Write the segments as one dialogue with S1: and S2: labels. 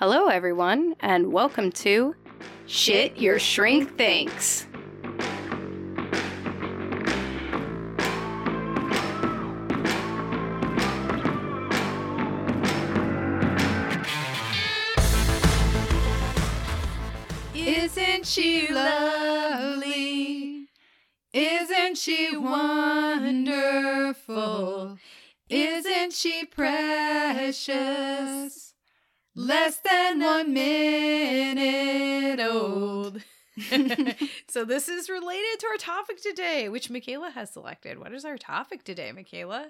S1: Hello, everyone, and welcome to Shit Your Shrink Thinks.
S2: Isn't she lovely? Isn't she wonderful? Isn't she precious? Less than one minute old. so this is related to our topic today, which Michaela has selected. What is our topic today, Michaela?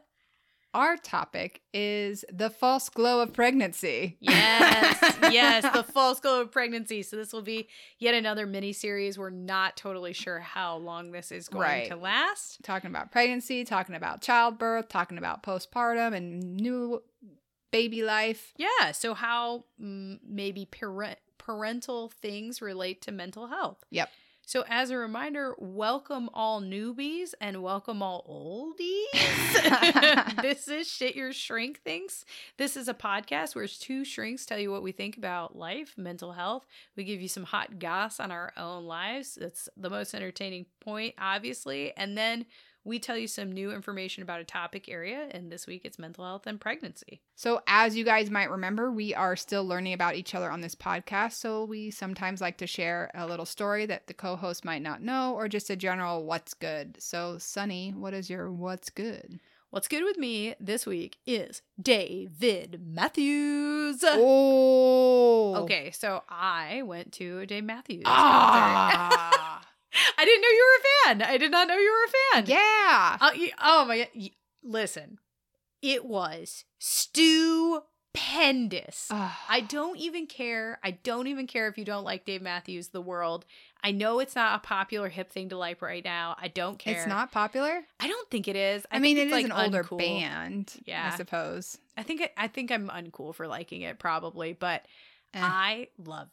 S3: Our topic is the false glow of pregnancy.
S2: Yes, yes, the false glow of pregnancy. So this will be yet another mini series. We're not totally sure how long this is going
S3: Right.
S2: to last.
S3: Talking about pregnancy, talking about childbirth, talking about postpartum and new baby life.
S2: Yeah. So how mm, maybe parent parental things relate to mental health.
S3: Yep.
S2: So as a reminder, welcome all newbies and welcome all oldies. this is shit your shrink thinks. This is a podcast where two shrinks tell you what we think about life, mental health. We give you some hot goss on our own lives. That's the most entertaining point, obviously. And then we tell you some new information about a topic area. And this week it's mental health and pregnancy.
S3: So, as you guys might remember, we are still learning about each other on this podcast. So, we sometimes like to share a little story that the co host might not know or just a general what's good. So, Sunny, what is your what's good?
S2: What's good with me this week is David Matthews.
S3: Oh,
S2: Okay, so I went to a Dave Matthews.
S3: Ah,
S2: I didn't know you were a fan. I did not know you were a fan.
S3: yeah.
S2: Oh, y- oh my god. Listen, it was stupendous.
S3: Ah.
S2: I don't even care. I don't even care if you don't like Dave Matthews, The World. I know it's not a popular hip thing to like right now. I don't care.
S3: It's not popular.
S2: I don't think it is.
S3: I, mean, it is
S2: it's,
S3: an older
S2: uncool.
S3: band.
S2: Yeah.
S3: I suppose.
S2: I think I think I'm uncool for liking it probably, but
S3: Eh.
S2: I love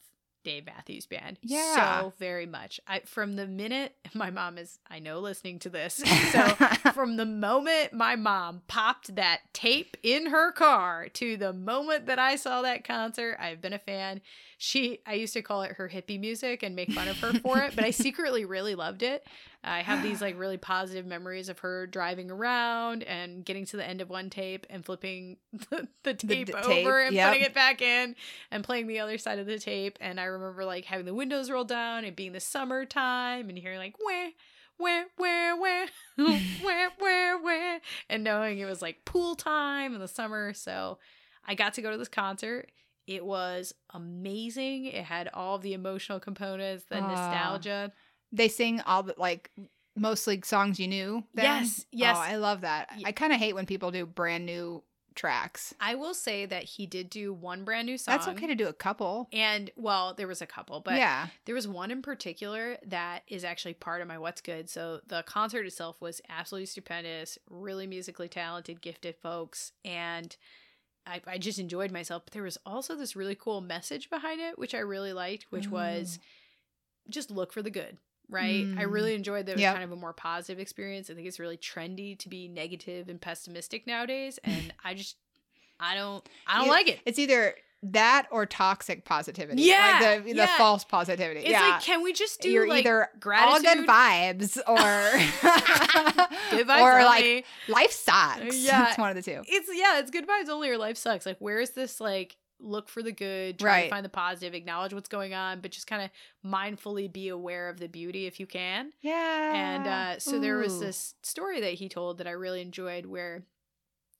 S2: Dave Matthews Band
S3: Yeah.
S2: so very much. I from the minute my mom is I know listening to this. So from the moment my mom popped that tape in her car to the moment that I saw that concert, I've been a fan. She I used to call it her hippie music and make fun of her for it, but I secretly really loved it. I have these like really positive memories of her driving around and getting to the end of one tape and flipping the, the tape
S3: d-
S2: over
S3: tape,
S2: and
S3: yep.
S2: putting it back in and playing the other side of the tape. And I remember like having the windows rolled down and being the summertime and hearing like where where where where where where where and knowing it was like pool time in the summer. So I got to go to this concert. It was amazing. It had all the emotional components, the
S3: Ah.
S2: nostalgia.
S3: they sing all the like mostly songs you knew. then?
S2: Yes, yes.
S3: Oh, I love that. I kind of hate when people do brand new tracks.
S2: I will say that he did do one brand new song.
S3: That's okay to do a couple.
S2: And well, there was a couple, but
S3: yeah.
S2: There was one in particular that is actually part of my What's Good. So the concert itself was absolutely stupendous, really musically talented, gifted folks, and I, I just enjoyed myself. But there was also this really cool message behind it, which I really liked, which was just look for the good. Right. I
S3: Mm.
S2: really enjoyed that it was
S3: Yep.
S2: kind of a more positive experience. I think it's really trendy to be negative and pessimistic nowadays. And I just I don't I don't
S3: You-
S2: like it.
S3: It's either that or toxic positivity.
S2: Yeah,
S3: Like the, the
S2: yeah.
S3: false positivity.
S2: It's
S3: yeah.
S2: like, can we just do
S3: You're
S2: like
S3: either all good vibes or
S2: Good vibes
S3: or like life sucks.
S2: Yeah.
S3: it's one of the two.
S2: it's yeah, it's good vibes only or life sucks. Like where is this like look for the good, try
S3: Right.
S2: to find the positive, acknowledge what's going on, but just kind of mindfully be aware of the beauty if you can.
S3: Yeah.
S2: And uh so there was this story that he told that I really enjoyed where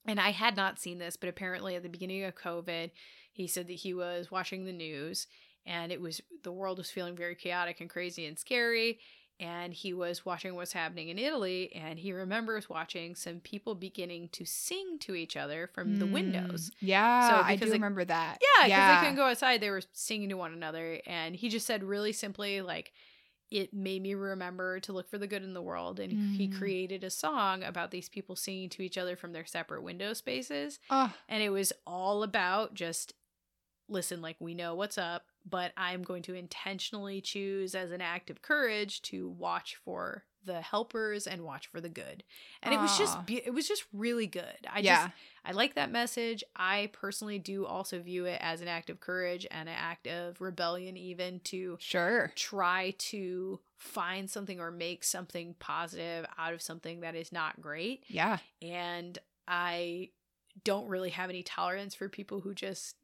S2: and I had not seen this, but apparently at the beginning of COVID, he said that he was watching the news and it was the world was feeling very chaotic and crazy and scary and he was watching what's happening in Italy and he remembers watching some people beginning to sing to each other from the
S3: Mm.
S2: windows.
S3: Yeah,
S2: So
S3: I do
S2: they-
S3: remember that.
S2: Yeah, because they couldn't go outside. They were singing to one another. And he just said really simply, like, it made me remember to look for the good in the world. And he
S3: Mm.
S2: created a song about these people singing to each other from their separate window spaces.
S3: Oh,
S2: And it was all about just listen, like, we know what's up, but I'm going to intentionally choose as an act of courage to watch for the helpers and watch for the good. And it was just, it was just really good. I
S3: yeah.
S2: just, I like that message. I personally do also view it as an act of courage and an act of rebellion, even to
S3: sure.
S2: try to find something or make something positive out of something that is not great.
S3: Yeah.
S2: And I don't really have any tolerance for people who just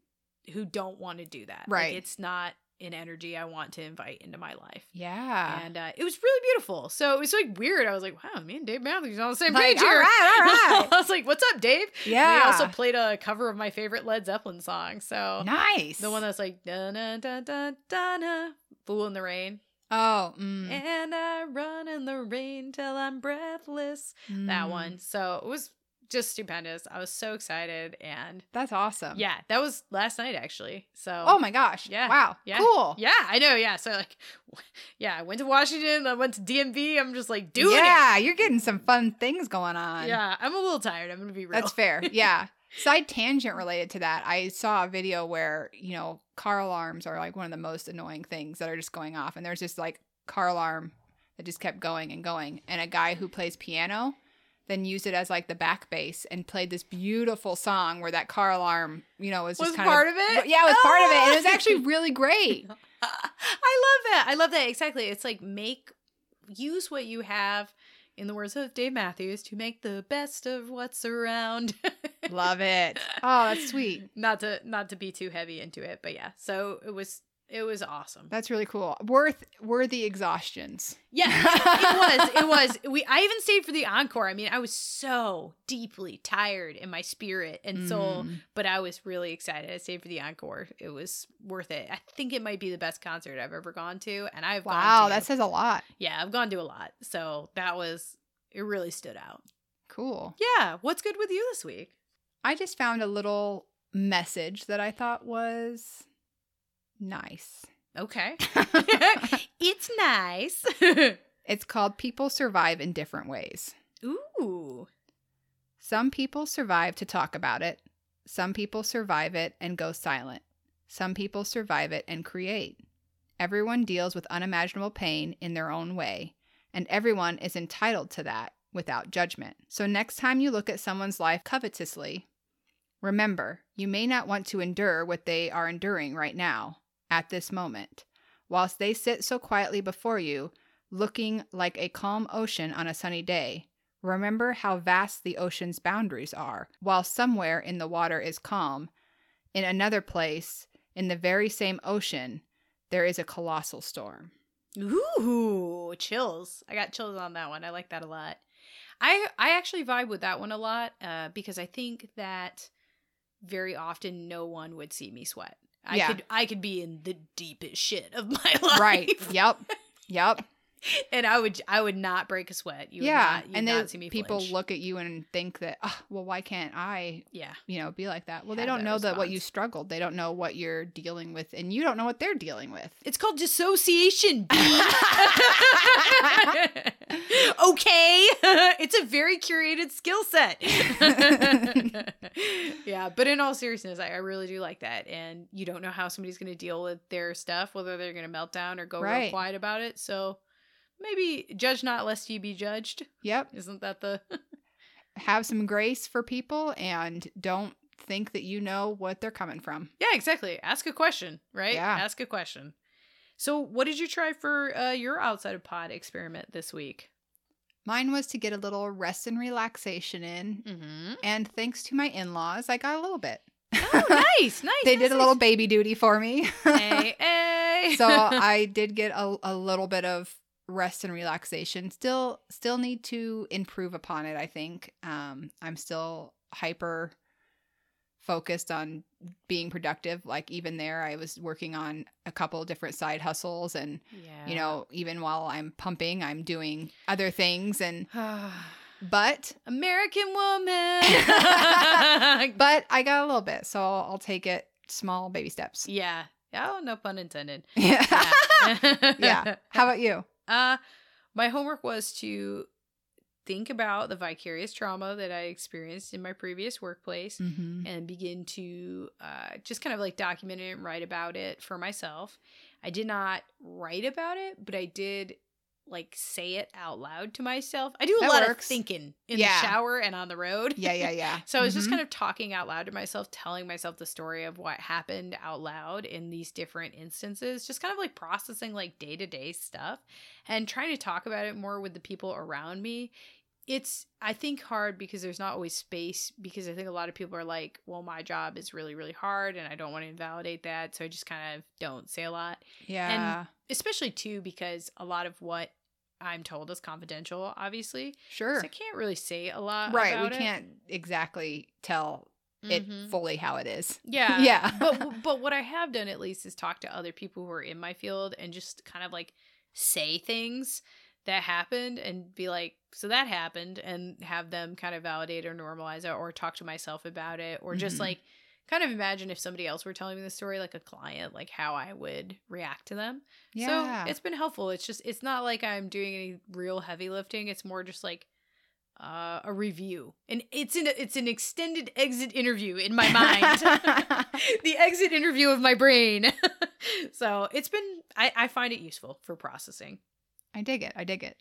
S2: who don't want to do that. Like,
S3: Right.
S2: it's not an energy I want to invite into my life.
S3: Yeah.
S2: And uh, it was really beautiful. So it was like weird. I was like, wow, me and Dave Matthews on the same
S3: Like,
S2: page
S3: all
S2: here.
S3: right, all right.
S2: I was like, what's up, Dave?
S3: yeah.
S2: They also played a cover of my favorite Led Zeppelin song. So
S3: nice.
S2: the one that's like da da da da da da Fool in the Rain.
S3: Oh, mm,
S2: And I run in the rain till I'm breathless. That
S3: mm.
S2: one. So it was just stupendous. I was so excited and
S3: That's awesome.
S2: yeah, that was last night actually. So
S3: Oh my gosh.
S2: Yeah.
S3: Wow.
S2: Yeah.
S3: Cool.
S2: Yeah, I know. Yeah. So like yeah, I went to Washington, I went to DMV. I'm just like doing
S3: yeah, you're getting some fun things going on.
S2: Yeah, I'm a little tired. I'm gonna be real.
S3: That's fair. Yeah. Side tangent related to that, I saw a video where, you know, car alarms are like one of the most annoying things that are just going off. And there's this like car alarm that just kept going and going. And a guy who plays piano then used it as like the back bass and played this beautiful song where that car alarm, you know, was just
S2: was
S3: kind
S2: part
S3: of,
S2: of it.
S3: Yeah, it was part of it. And it was
S2: Ah!
S3: actually really great.
S2: I love that. I love that. Exactly. It's like make use what you have in the words of Dave Matthews to make the best of what's around.
S3: Love it. Oh, that's sweet.
S2: not to not to be too heavy into it, but yeah. So it was it was awesome.
S3: That's really cool. Worth worthy exhaustions.
S2: Yeah, it was. It was. We. I even stayed for the encore. I mean, I was so deeply tired in my spirit and soul,
S3: Mm.
S2: but I was really excited. I stayed for the encore. It was worth it. I think it might be the best concert I've ever gone to, and I've
S3: Wow,
S2: gone to,
S3: that says a lot.
S2: yeah, I've gone to a lot. So that was it. Really stood out.
S3: Cool.
S2: Yeah. What's good with you this week?
S3: I just found a little message that I thought was nice.
S2: Okay. it's nice.
S3: It's called People Survive in Different Ways.
S2: Ooh.
S3: Some people survive to talk about it. Some people survive it and go silent. Some people survive it and create. Everyone deals with unimaginable pain in their own way, and everyone is entitled to that without judgment. So, next time you look at someone's life covetously, remember you may not want to endure what they are enduring right now, at this moment. Whilst they sit so quietly before you, looking like a calm ocean on a sunny day, Remember how vast the ocean's boundaries are. While somewhere in the water is calm, in another place, in the very same ocean, there is a colossal storm.
S2: Ooh, chills. I got chills on that one. I like that a lot. I I actually vibe with that one a lot uh, because I think that very often no one would see me sweat. I
S3: Yeah.
S2: could I could be in the deepest shit of my life.
S3: Right. Yep. Yep.
S2: and I would I would not break a sweat. You would
S3: yeah.
S2: not,
S3: and then
S2: see me
S3: people
S2: flinch.
S3: look at you and think that, oh, well, why can't I,
S2: Yeah.
S3: you know, be like that? Well, they don't know that what you struggled. They don't know what you're dealing with, and you don't know what they're dealing with.
S2: It's called dissociation. B. okay. it's a very curated skill set. yeah, but in all seriousness, I, I really do like that. And you don't know how somebody's going to deal with their stuff, whether they're going to melt down or go real quiet about it. So maybe judge not lest you be judged.
S3: Yep.
S2: Isn't that the.
S3: Have some grace for people and don't think that you know what they're coming from.
S2: yeah, exactly. Ask a question, right?
S3: Yeah.
S2: Ask a question. So, what did you try for uh, your outside of pod experiment this week?
S3: Mine was to get a little rest and relaxation in.
S2: Mm-hmm.
S3: And thanks to my in laws, I got a little bit.
S2: Oh, nice, nice.
S3: they
S2: nice,
S3: did a
S2: nice.
S3: little baby duty for me.
S2: hey, hey.
S3: so I did get a, a little bit of rest and relaxation. Still still need to improve upon it, I think. Um I'm still hyper focused on being productive. Like even there, I was working on a couple different side hustles, and
S2: Yeah.
S3: you know, even while I'm pumping, I'm doing other things. And but
S2: American woman.
S3: but I got a little bit, so I'll, I'll take it small baby steps.
S2: yeah. Oh, no pun intended.
S3: Yeah.
S2: Yeah.
S3: yeah. How about you?
S2: Uh, my homework was to think about the vicarious trauma that I experienced in my previous workplace
S3: Mm-hmm.
S2: and begin to uh, just kind of like document it and write about it for myself. I did not write about it, but I did like say it out loud to myself. I do a
S3: That
S2: lot
S3: works.
S2: of thinking in
S3: Yeah.
S2: the shower and on the road.
S3: Yeah, yeah, yeah.
S2: So I was just
S3: Mhm.
S2: kind of talking out loud to myself, telling myself the story of what happened out loud in these different instances, just kind of like processing like day to day stuff and trying to talk about it more with the people around me. It's, I think, hard because there's not always space because I think a lot of people are like, well, my job is really, really hard and I don't want to invalidate that. So I just kind of don't say a lot
S3: yeah.
S2: And especially too because a lot of what I'm told is confidential, obviously.
S3: sure.
S2: So I can't really say a lot.
S3: right. We
S2: it.
S3: can't exactly tell it
S2: Mhm.
S3: fully how it is.
S2: Yeah.
S3: Yeah.
S2: but but what I have done at least is talk to other people who are in my field and just kind of like say things that happened and be like, so that happened and have them kind of validate or normalize it or talk to myself about it or just
S3: Mhm.
S2: like kind of imagine if somebody else were telling me the story like a client like how I would react to them.
S3: Yeah.
S2: So it's been helpful. It's just it's not like I'm doing any real heavy lifting. It's more just like uh, a review, and it's an it's an extended exit interview in my mind. the exit interview of my brain. so it's been I, I find it useful for processing.
S3: I dig it. I dig it.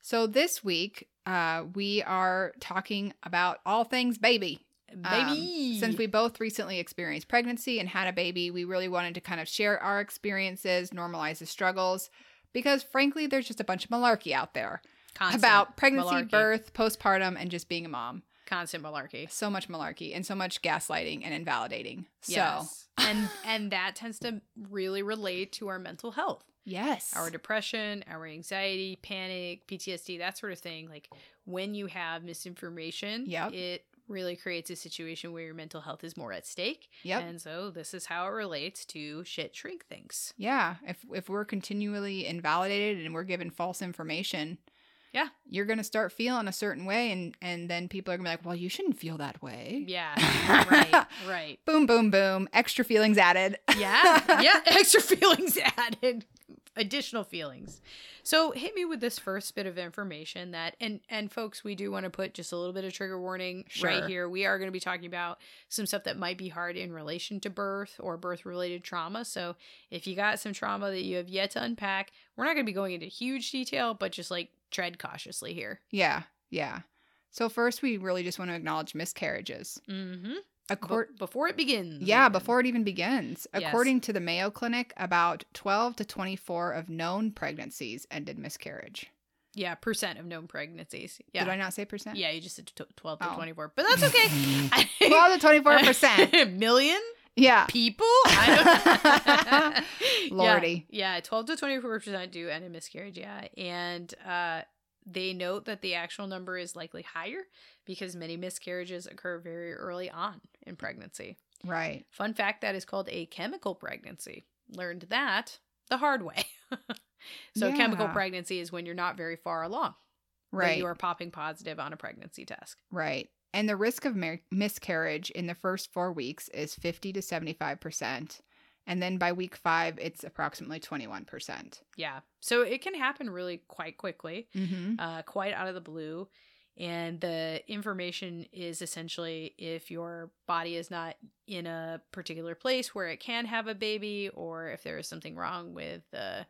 S3: So this week, uh, we are talking about all things baby. Um,
S2: Baby,
S3: since we both recently experienced pregnancy and had a baby, we really wanted to kind of share our experiences, normalize the struggles, because frankly, there's just a bunch of malarkey out there
S2: Constant
S3: about pregnancy,
S2: malarkey.
S3: birth, postpartum, and just being a mom.
S2: constant malarkey.
S3: So much malarkey and so much gaslighting and invalidating. So,
S2: and and that tends to really relate to our mental health.
S3: Yes.
S2: our depression, our anxiety, panic, PTSD, that sort of thing. Like when you have misinformation,
S3: Yep.
S2: it really creates a situation where your mental health is more at stake.
S3: Yep.
S2: And so this is how it relates to shit shrink thinks.
S3: Yeah, if if we're continually invalidated and we're given false information,
S2: Yeah.
S3: you're gonna start feeling a certain way, and and then people are gonna be like, "Well, you shouldn't feel that way."
S2: Yeah. right. Right.
S3: Boom, boom, boom. Extra feelings added.
S2: Yeah. Yeah. Extra feelings added. Additional feelings. So hit me with this first bit of information that and and folks, we do want to put just a little bit of trigger warning right here. We are going to be talking about some stuff that might be hard in relation to birth or birth related trauma. So if you got some trauma that you have yet to unpack, we're not going to be going into huge detail, but just like tread cautiously here.
S3: yeah, yeah. So first, we really just want to acknowledge miscarriages.
S2: Mm-hmm.
S3: Accord-
S2: before it begins.
S3: yeah,
S2: even.
S3: before it even begins.
S2: Yes.
S3: According to the Mayo Clinic, about 12 to 24 of known pregnancies ended miscarriage.
S2: Yeah, percent of known pregnancies. Yeah.
S3: Did I not say percent?
S2: Yeah, you just said tw- 12 to
S3: Oh.
S2: 24, but that's okay.
S3: 12 to 24%.
S2: Million
S3: yeah.
S2: people? I don't
S3: Lordy.
S2: Yeah, yeah, 12 to 24% do end in miscarriage, yeah. And uh, they note that the actual number is likely higher because many miscarriages occur very early on in pregnancy.
S3: Right.
S2: Fun fact that is called a chemical pregnancy. Learned that the hard way. so, chemical pregnancy is when you're not very far along.
S3: Right.
S2: You are popping positive on a pregnancy test.
S3: Right. And the risk of mar- miscarriage in the first four weeks is 50 to 75%. And then by week five, it's approximately 21%.
S2: Yeah. So it can happen really quite quickly,
S3: Mm-hmm.
S2: uh, quite out of the blue. And the information is essentially if your body is not in a particular place where it can have a baby, or if there is something wrong with the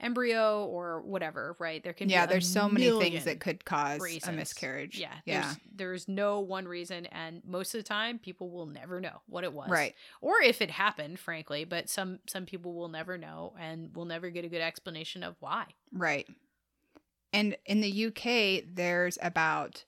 S2: embryo or whatever, right? There can
S3: Yeah, there's so many things that could cause a miscarriage.
S2: Yeah,
S3: Yeah.
S2: There's, there's no one reason, and most of the time, people will never know what it was,
S3: Right.
S2: Or if it happened, frankly. But some some people will never know, and will never get a good explanation of why.
S3: Right. And in the UK, there's about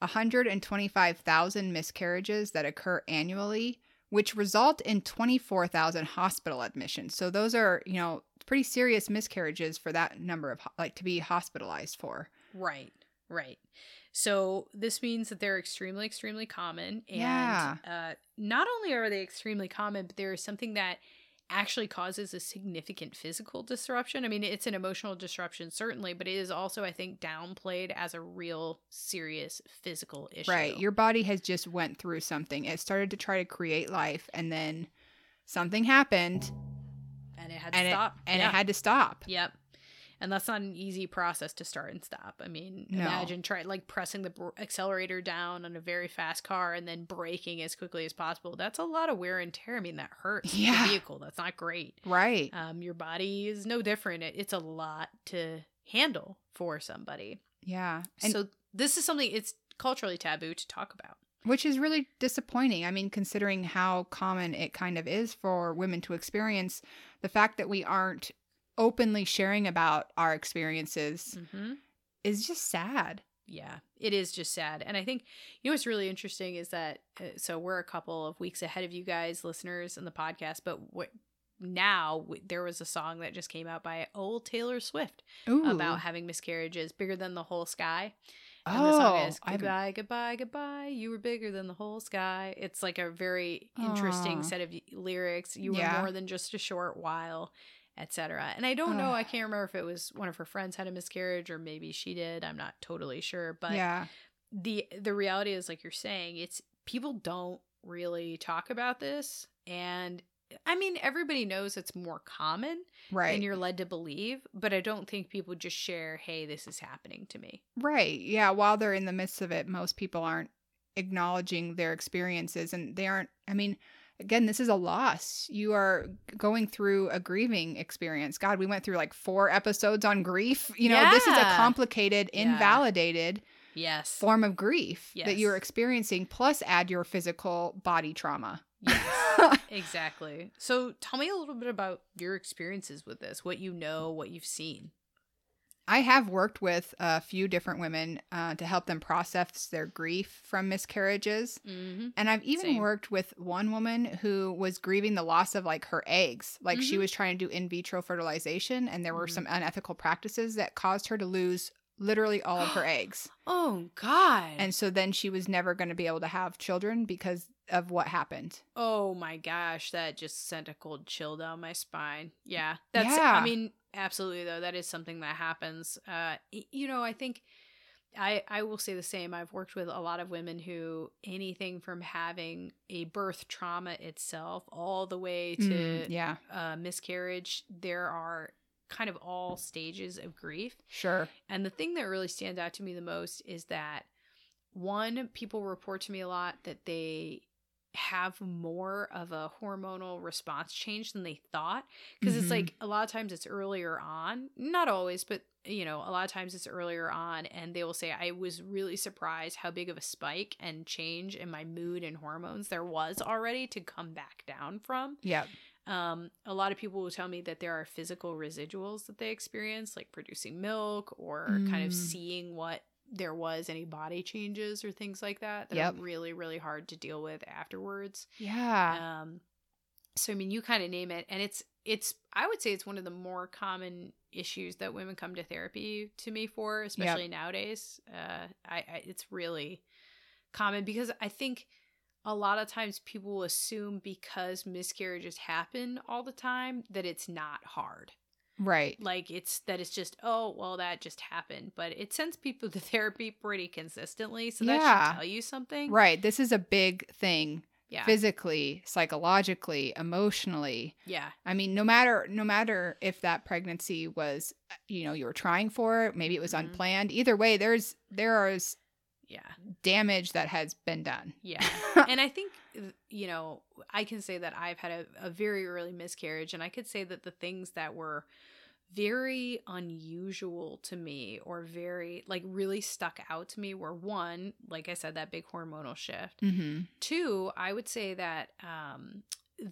S3: 125,000 miscarriages that occur annually, which result in 24,000 hospital admissions. So those are, you know, pretty serious miscarriages for that number of like to be hospitalized for.
S2: Right, right. So this means that they're extremely, extremely common. And
S3: Yeah.
S2: uh, not only are they extremely common, but there is something that actually causes a significant physical disruption. I mean, it's an emotional disruption, certainly, but it is also, I think, downplayed as a real serious physical issue.
S3: Right. Your body has just went through something. It started to try to create life and then something happened
S2: and it had to
S3: and it
S2: stop.
S3: and
S2: Yeah.
S3: it had to stop.
S2: Yep. And that's not an easy process to start and stop. I mean,
S3: No.
S2: imagine try like pressing the br- accelerator down on a very fast car and then braking as quickly as possible. That's a lot of wear and tear. I mean, that hurts
S3: Yeah.
S2: the vehicle. That's not great.
S3: Right.
S2: Um, your body is no different. It, it's a lot to handle for somebody.
S3: yeah. And
S2: so this is something it's culturally taboo to talk about.
S3: which is really disappointing. I mean, considering how common it kind of is for women to experience the fact that we aren't openly sharing about our experiences
S2: Mm-hmm.
S3: is just sad.
S2: Yeah, it is just sad. And I think, you know, what's really interesting is that, uh, so we're a couple of weeks ahead of you guys, listeners, in the podcast, but what now w- there was a song that just came out by old Taylor Swift
S3: Ooh.
S2: about having miscarriages bigger than the whole sky. And
S3: oh,
S2: the song is
S3: haven't-
S2: goodbye, goodbye, goodbye. You were bigger than the whole sky. It's like a very interesting
S3: Aw.
S2: set of lyrics. You
S3: Yeah.
S2: were more than just a short while, etc. And I don't know. I can't remember if it was one of her friends had a miscarriage or maybe she did. I'm not totally sure. But
S3: yeah,
S2: the the reality is, like you're saying, it's people don't really talk about this, and I mean everybody knows it's more common
S3: right.
S2: than you're led to believe. But I don't think people just share, "Hey, this is happening to me."
S3: Right. Yeah. While they're in the midst of it, most people aren't acknowledging their experiences and they aren't, I mean, again, this is a loss. You are going through a grieving experience. God, we went through like four episodes on grief. You know, this is a complicated,
S2: Yeah.
S3: invalidated
S2: Yes.
S3: form of grief that you're experiencing, plus add your physical body trauma.
S2: Yes. exactly. So tell me a little bit about your experiences with this, what you know, what you've seen.
S3: I have worked with a few different women uh, to help them process their grief from miscarriages.
S2: Mm-hmm.
S3: And I've even
S2: Same.
S3: worked with one woman who was grieving the loss of like her eggs. Like she
S2: Mhm.
S3: was trying to do in vitro fertilization, and there were
S2: Mhm.
S3: some unethical practices that caused her to lose literally all of her eggs.
S2: Oh God.
S3: And so then she was never going to be able to have children because of what happened.
S2: Oh my gosh, that just sent a cold chill down my spine. Yeah. That's
S3: Yeah.
S2: I mean, absolutely though, that is something that happens. Uh you know, I think I I will say the same. I've worked with a lot of women who anything from having a birth trauma itself all the way to
S3: Mm, yeah,
S2: uh miscarriage, there are kind of all stages of grief.
S3: sure.
S2: And the thing that really stands out to me the most is that one, people report to me a lot that they have more of a hormonal response change than they thought. Because
S3: Mhm.
S2: it's like a lot of times it's earlier on, not always, but you know, a lot of times it's earlier on, and they will say, I was really surprised how big of a spike and change in my mood and hormones there was already to come back down from.
S3: yeah
S2: Um, a lot of people will tell me that there are physical residuals that they experience, like producing milk or kind of
S3: Mm.
S2: seeing what there was any body changes or things like that that
S3: Yep.
S2: are really, really hard to deal with afterwards.
S3: Yeah.
S2: Um, so I mean, you kind of name it, and it's it's I would say it's one of the more common issues that women come to therapy to me for, especially nowadays. Uh, I, I it's really common because I think a lot of times people assume because miscarriages happen all the time that it's not hard
S3: right.
S2: like it's that it's just oh well that just happened but it sends people to therapy pretty consistently so that
S3: Yeah.
S2: should tell you something
S3: Right. This is a big thing
S2: yeah
S3: physically, psychologically, emotionally.
S2: yeah
S3: I mean, no matter no matter if that pregnancy was, uh, you know, you were trying for it, maybe it was
S2: Mhm.
S3: unplanned. Either way, there's there is
S2: yeah
S3: damage that has been done.
S2: yeah and i think you know i can say that i've had a, a very early miscarriage and i could say that the things that were very unusual to me or very like really stuck out to me were one like i said that big hormonal shift
S3: mm-hmm.
S2: two i would say that um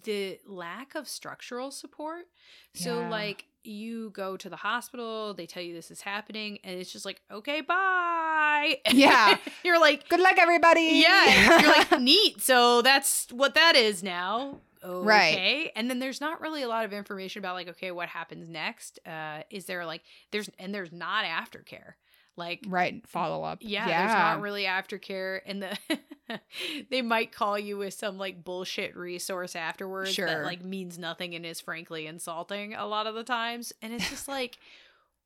S2: the lack of structural support so
S3: Yeah.
S2: like you go to the hospital they tell you this is happening and it's just like okay bye.
S3: Yeah.
S2: you're like
S3: Good luck, everybody.
S2: yeah. You're like neat. So that's what that is now. Okay.
S3: Right.
S2: and then there's not really a lot of information about like okay what happens next? Uh is there like there's and there's not aftercare Like
S3: right follow up.
S2: yeah, there's not really aftercare and the they might call you with some like bullshit resource afterwards that like means nothing and is frankly insulting a lot of the times. And it's just like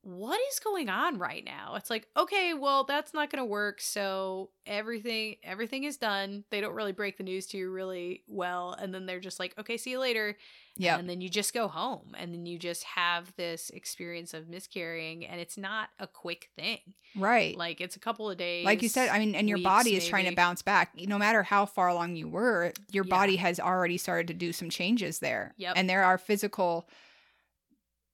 S2: what is going on right now? It's like, okay, well, that's not going to work. So everything everything is done. They don't really break the news to you really well and then they're just like, "Okay, see you later."
S3: yeah.
S2: And then you just go home and then you just have this experience of miscarrying and it's not a quick thing.
S3: Right.
S2: Like it's a couple of days.
S3: like you said, I mean, and your
S2: weeks,
S3: body is trying to bounce back. No matter how far along you were, your
S2: Yeah.
S3: body has already started to do some changes there.
S2: Yep.
S3: And there are physical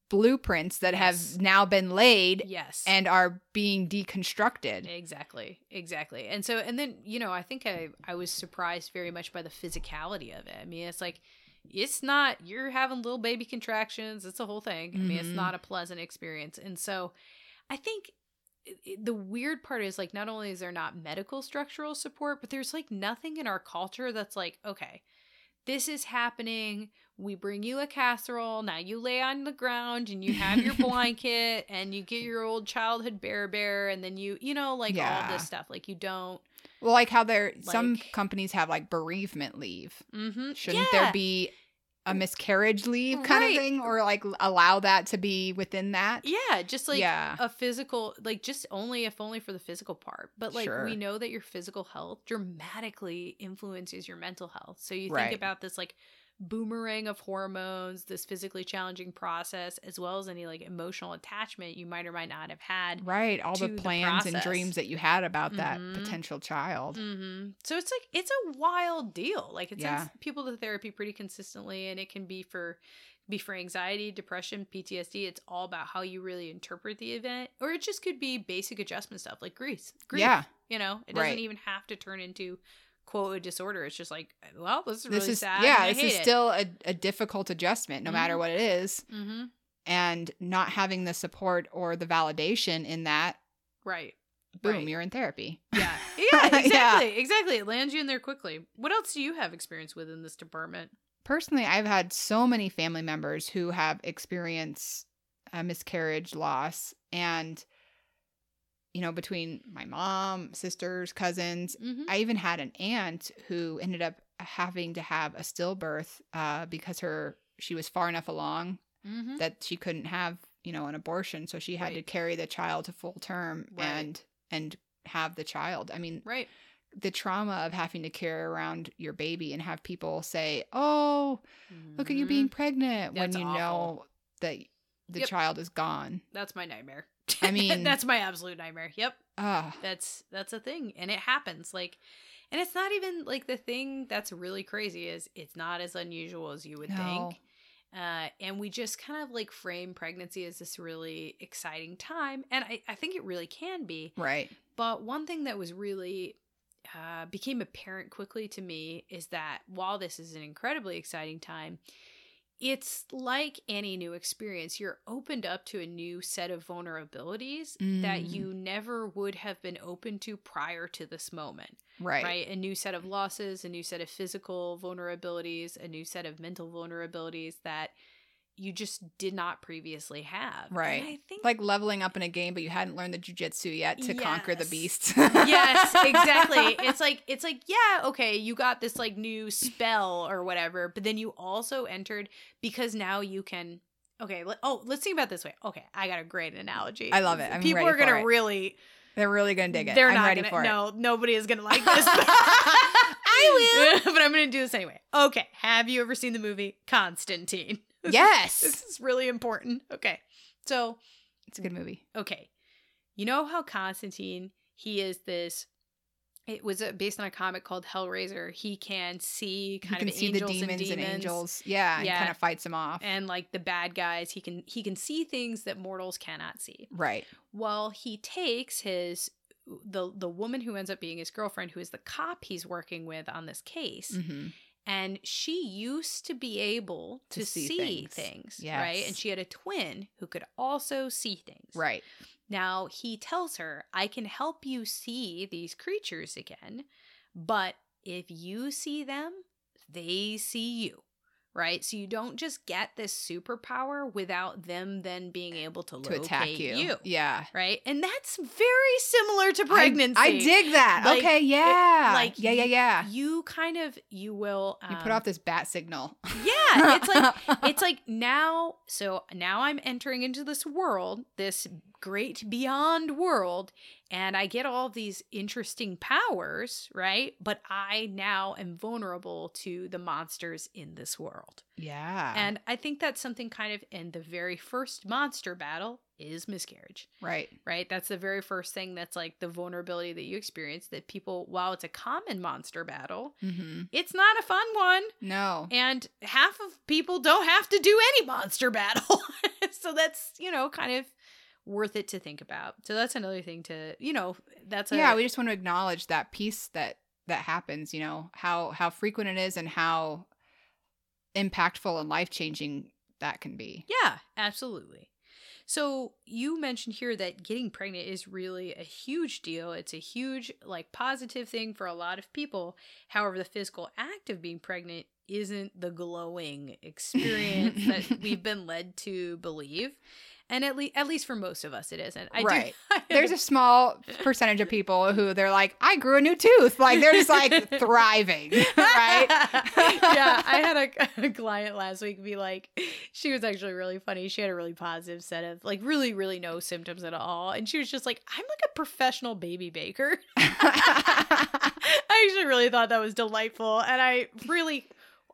S3: blueprints that
S2: Yes.
S3: have now been laid
S2: Yes.
S3: and are being deconstructed.
S2: Exactly. Exactly. And so and then, you know, I think I I was surprised very much by the physicality of it. I mean, it's like it's not you're having little baby contractions. It's a whole thing. I mean, it's
S3: Mhm.
S2: not a pleasant experience. And so I think the weird part is like not only is there not medical structural support, but there's like nothing in our culture that's like, okay, this is happening. We bring you a casserole. Now you lay on the ground and you have your blanket and you get your old childhood bear bear and then you, you know, like all this stuff. Like you don't.
S3: Well, like how there some companies have like bereavement leave.
S2: Mm-hmm.
S3: Shouldn't there be a miscarriage leave kind
S2: Right.
S3: of thing or like allow that to be within that?
S2: Yeah, just like
S3: yeah.
S2: a physical, like just only if only for the physical part. But like
S3: Sure.
S2: we know that your physical health dramatically influences your mental health. So you
S3: Right.
S2: think about this like boomerang of hormones, this physically challenging process, as well as any like emotional attachment you might or might not have had.
S3: Right, all the
S2: to the
S3: plans and dreams that you had about that
S2: Mhm.
S3: potential child.
S2: hmm So it's like it's a wild deal. Like it
S3: Yeah.
S2: sends people to therapy pretty consistently, and it can be for be for anxiety, depression, PTSD. It's all about how you really interpret the event, or it just could be basic adjustment stuff like grief. grief
S3: Yeah.
S2: you know, it doesn't
S3: Right.
S2: even have to turn into quote a disorder. It's just like, well, this is
S3: This
S2: really
S3: is
S2: sad.
S3: yeah, this is
S2: it.
S3: still a, a difficult adjustment no matter
S2: Mhm.
S3: what it is
S2: hmm
S3: and not having the support or the validation in that
S2: right.
S3: boom,
S2: Right.
S3: you're in therapy.
S2: Yeah, yeah,
S3: Yeah.
S2: exactly, exactly. It lands you in there quickly. What else do you have experience with in this department?
S3: Personally, I've had so many family members who have experienced a miscarriage loss and you know, between my mom, sisters, cousins,
S2: Mm-hmm.
S3: I even had an aunt who ended up having to have a stillbirth uh, because her she was far enough along
S2: Mm-hmm.
S3: that she couldn't have you know an abortion, so she had to carry the child to full term
S2: Right.
S3: and and have the child. I mean,
S2: Right.
S3: the trauma of having to carry around your baby and have people say, "Oh, look at you being pregnant," when
S2: Mm-hmm.
S3: You
S2: awful.
S3: know that the
S2: Yep.
S3: child is gone.
S2: That's my nightmare.
S3: I mean-
S2: that's my absolute nightmare. Yep.
S3: Ah,
S2: That's that's a thing and it happens like and it's not even like the thing that's really crazy is it's not as unusual as you would
S3: No.
S2: think. Uh, and we just kind of like frame pregnancy as this really exciting time. And I, I think it really can be.
S3: right.
S2: But one thing that was really uh, became apparent quickly to me is that while this is an incredibly exciting time, it's like any new experience. You're opened up to a new set of vulnerabilities that
S3: Mm.
S2: you never would have been open to prior to this moment,
S3: Right.
S2: right? A new set of losses, a new set of physical vulnerabilities, a new set of mental vulnerabilities that you just did not previously have. And
S3: Right.
S2: I think
S3: Like leveling up in a game, but you hadn't learned the jujitsu yet to conquer the beast.
S2: yes, exactly. It's like it's like yeah, okay, you got this like new spell or whatever, but then you also entered because now you can. Okay, let, oh, let's think about it this way. Okay, I got a great analogy.
S3: I love it. I'm
S2: People are gonna
S3: it.
S2: really.
S3: They're really gonna dig it.
S2: They're
S3: I'm
S2: not
S3: ready
S2: gonna.
S3: for it.
S2: no, nobody is gonna like this.
S3: I
S2: will, but I'm gonna do this anyway. Okay, have you ever seen the movie Constantine?
S3: Yes.
S2: this is really important. Okay, so
S3: It's a good movie.
S2: okay, you know how Constantine he is this. It was uh, based on a comic called Hellblazer. He can see kind
S3: can
S2: of
S3: see
S2: angels
S3: the demons
S2: and
S3: and, angels. Yeah, and kind of fights them off.
S2: and like the bad guys. He can he can see things that mortals cannot see.
S3: right.
S2: Well, he takes his the the woman who ends up being his girlfriend, who is the cop he's working with on this case,
S3: hmm
S2: and she used to be able to,
S3: To see
S2: see,
S3: things.
S2: things, right? And she had a twin who could also see things.
S3: Right.
S2: Now he tells her, I can help you see these creatures again, but if you see them, they see you. Right? So you don't just get this superpower without them then being able to,
S3: To attack
S2: locate
S3: you. Yeah.
S2: right? And that's very similar to pregnancy.
S3: I, dig that.
S2: Like,
S3: okay,
S2: it-
S3: yeah.
S2: like,
S3: yeah, yeah,
S2: you-
S3: yeah.
S2: You kind of you will
S3: You
S2: um,
S3: put off this bat signal.
S2: Yeah, it's like it's like now so now i'm entering into this world this great beyond world and i get all these interesting powers right but i now am vulnerable to the monsters in this world
S3: yeah.
S2: and i think that's something kind of in the very first monster battle is miscarriage
S3: right.
S2: right that's the very first thing that's like the vulnerability that you experience that people while it's a common monster battle
S3: Mm-hmm.
S2: it's not a fun one
S3: No.
S2: and half of people don't have to do any monster battle. so that's, you know, kind of worth it to think about. So that's another thing to, you know, that's a
S3: yeah, we just want to acknowledge that piece that that happens, you know, how how frequent it is and how impactful and life-changing that can be.
S2: Yeah, absolutely. So you mentioned here that getting pregnant is really a huge deal. It's a huge like positive thing for a lot of people. However, the physical act of being pregnant isn't the glowing experience that we've been led to believe. And at least at least for most of us it isn't. I
S3: Right.
S2: do
S3: There's a small percentage of people who they're like, I grew a new tooth. Like they're just like thriving, right?
S2: yeah, I had a, a client last week be like, she was actually really funny. She had a really positive set of like really, really no symptoms at all. And she was just like, I'm like a professional baby baker. I actually really thought that was delightful. And I really,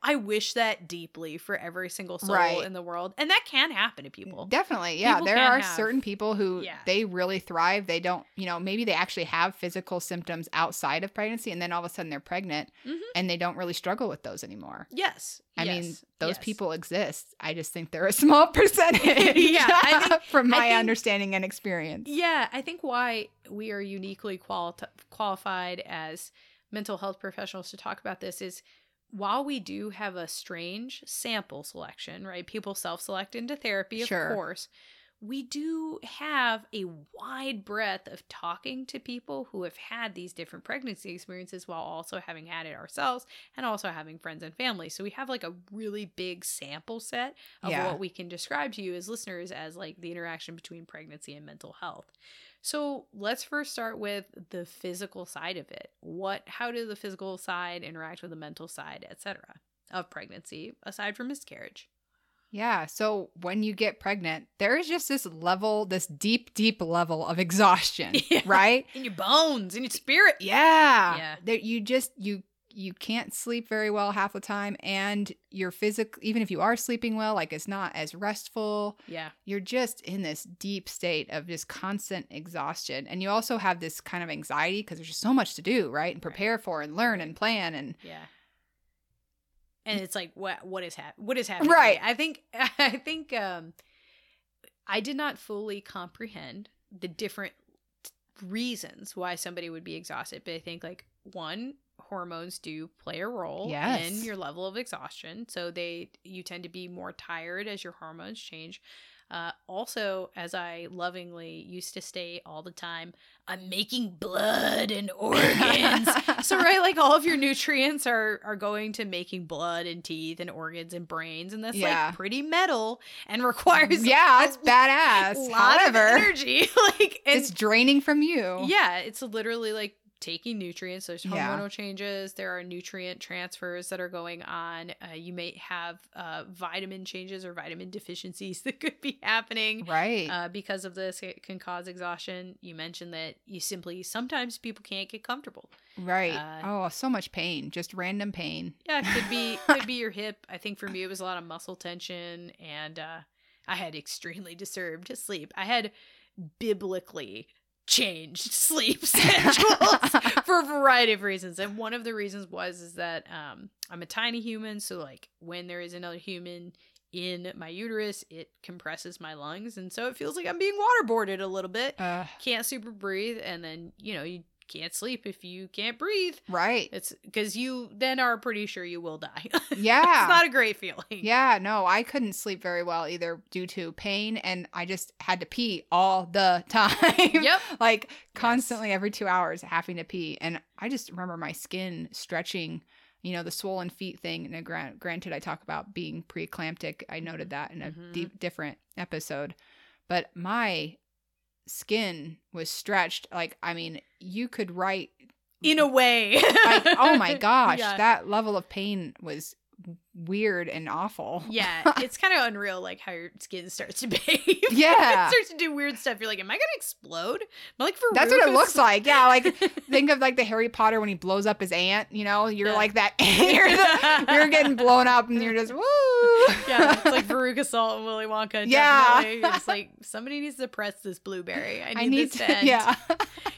S2: I wish that deeply for every single soul
S3: Right.
S2: in the world. And that can happen to people.
S3: Definitely. Yeah.
S2: People
S3: there are
S2: have-
S3: certain people who
S2: Yeah.
S3: they really thrive. They don't, you know, maybe they actually have physical symptoms outside of pregnancy and then all of a sudden they're pregnant
S2: Mhm.
S3: and they don't really struggle with those anymore.
S2: Yes.
S3: I mean, those
S2: yes.
S3: people exist. I just think they're a small percentage.
S2: Yeah, think-
S3: from my
S2: think-
S3: understanding and experience.
S2: Yeah, I think why we are uniquely quali- qualified as mental health professionals to talk about this is while we do have a strange sample selection, right? People self select into therapy, of
S3: Sure.
S2: course. We do have a wide breadth of talking to people who have had these different pregnancy experiences while also having had it ourselves and also having friends and family. So we have like a really big sample set of
S3: Yeah.
S2: what we can describe to you as listeners as like the interaction between pregnancy and mental health. So let's first start with the physical side of it. What how do the physical side interact with the mental side, etc. of pregnancy aside from miscarriage?
S3: Yeah. So when you get pregnant, there is just this level, this deep, deep level of exhaustion,
S2: Yeah.
S3: right?
S2: In your bones, in your spirit.
S3: Yeah.
S2: Yeah.
S3: That you just you you can't sleep very well half the time and your physical even if you are sleeping well, like it's not as restful.
S2: Yeah.
S3: You're just in this deep state of just constant exhaustion. And you also have this kind of anxiety because there's just so much to do, right? And prepare for and learn and plan and
S2: Yeah. And it's like what what is hap- what is happening?
S3: Right.
S2: I think I think um I did not fully comprehend the different reasons why somebody would be exhausted, but I think like one hormones do play a role
S3: Yes.
S2: in your level of exhaustion. So they you tend to be more tired as your hormones change. Uh, also, as I lovingly used to say all the time, I'm making blood and organs. so right, like all of your nutrients are are going to making blood and teeth and organs and brains, and that's
S3: Yeah.
S2: like pretty metal and requires
S3: yeah, it's
S2: a
S3: badass.
S2: lot
S3: However,
S2: of energy. like and
S3: it's draining from you.
S2: yeah, it's literally like taking nutrients. There's
S3: Yeah.
S2: hormonal changes. There are nutrient transfers that are going on. Uh, you may have uh, vitamin changes or vitamin deficiencies that could be happening.
S3: Right.
S2: Uh, because of this, it can cause exhaustion. You mentioned that you simply sometimes people can't get comfortable.
S3: right.
S2: uh,
S3: oh, so much pain. Just random pain.
S2: Yeah, it could be could be your hip. I think for me it was a lot of muscle tension, and uh, I had extremely disturbed sleep. I had biblically changed sleep schedules for a variety of reasons, and one of the reasons was is that um, I'm a tiny human, so like when there is another human in my uterus, it compresses my lungs, and so it feels like I'm being waterboarded a little bit.
S3: Uh,
S2: Can't super breathe, and then you know you can't sleep if you can't breathe.
S3: right.
S2: It's because you then are pretty sure you will die.
S3: Yeah.
S2: it's not a great feeling.
S3: Yeah, no, I couldn't sleep very well either due to pain, and I just had to pee all the time.
S2: Yep.
S3: like constantly every two hours having to pee. And I just remember my skin stretching, you know, the swollen feet thing. And grant, granted, I talk about being preeclamptic. I noted that in a
S2: Mhm.
S3: deep, different episode. But my skin was stretched. Like, I mean, you could write
S2: In a way.
S3: like, oh my gosh,
S2: Yeah.
S3: that level of pain was weird and awful.
S2: Yeah, it's kind of unreal, like how your skin starts to behave.
S3: Yeah.
S2: it starts to do weird stuff. You're like, am I gonna explode? Am like for
S3: That's what it looks like. Yeah, like think of like the Harry Potter when he blows up his aunt. You know, you're
S2: Yeah.
S3: like that. you're, the, you're getting blown up, and you're just woo.
S2: yeah, it's like Veruca Salt and Willy Wonka.
S3: Yeah.
S2: It's like somebody needs to press this blueberry. I need,
S3: I need to.
S2: to.
S3: Yeah.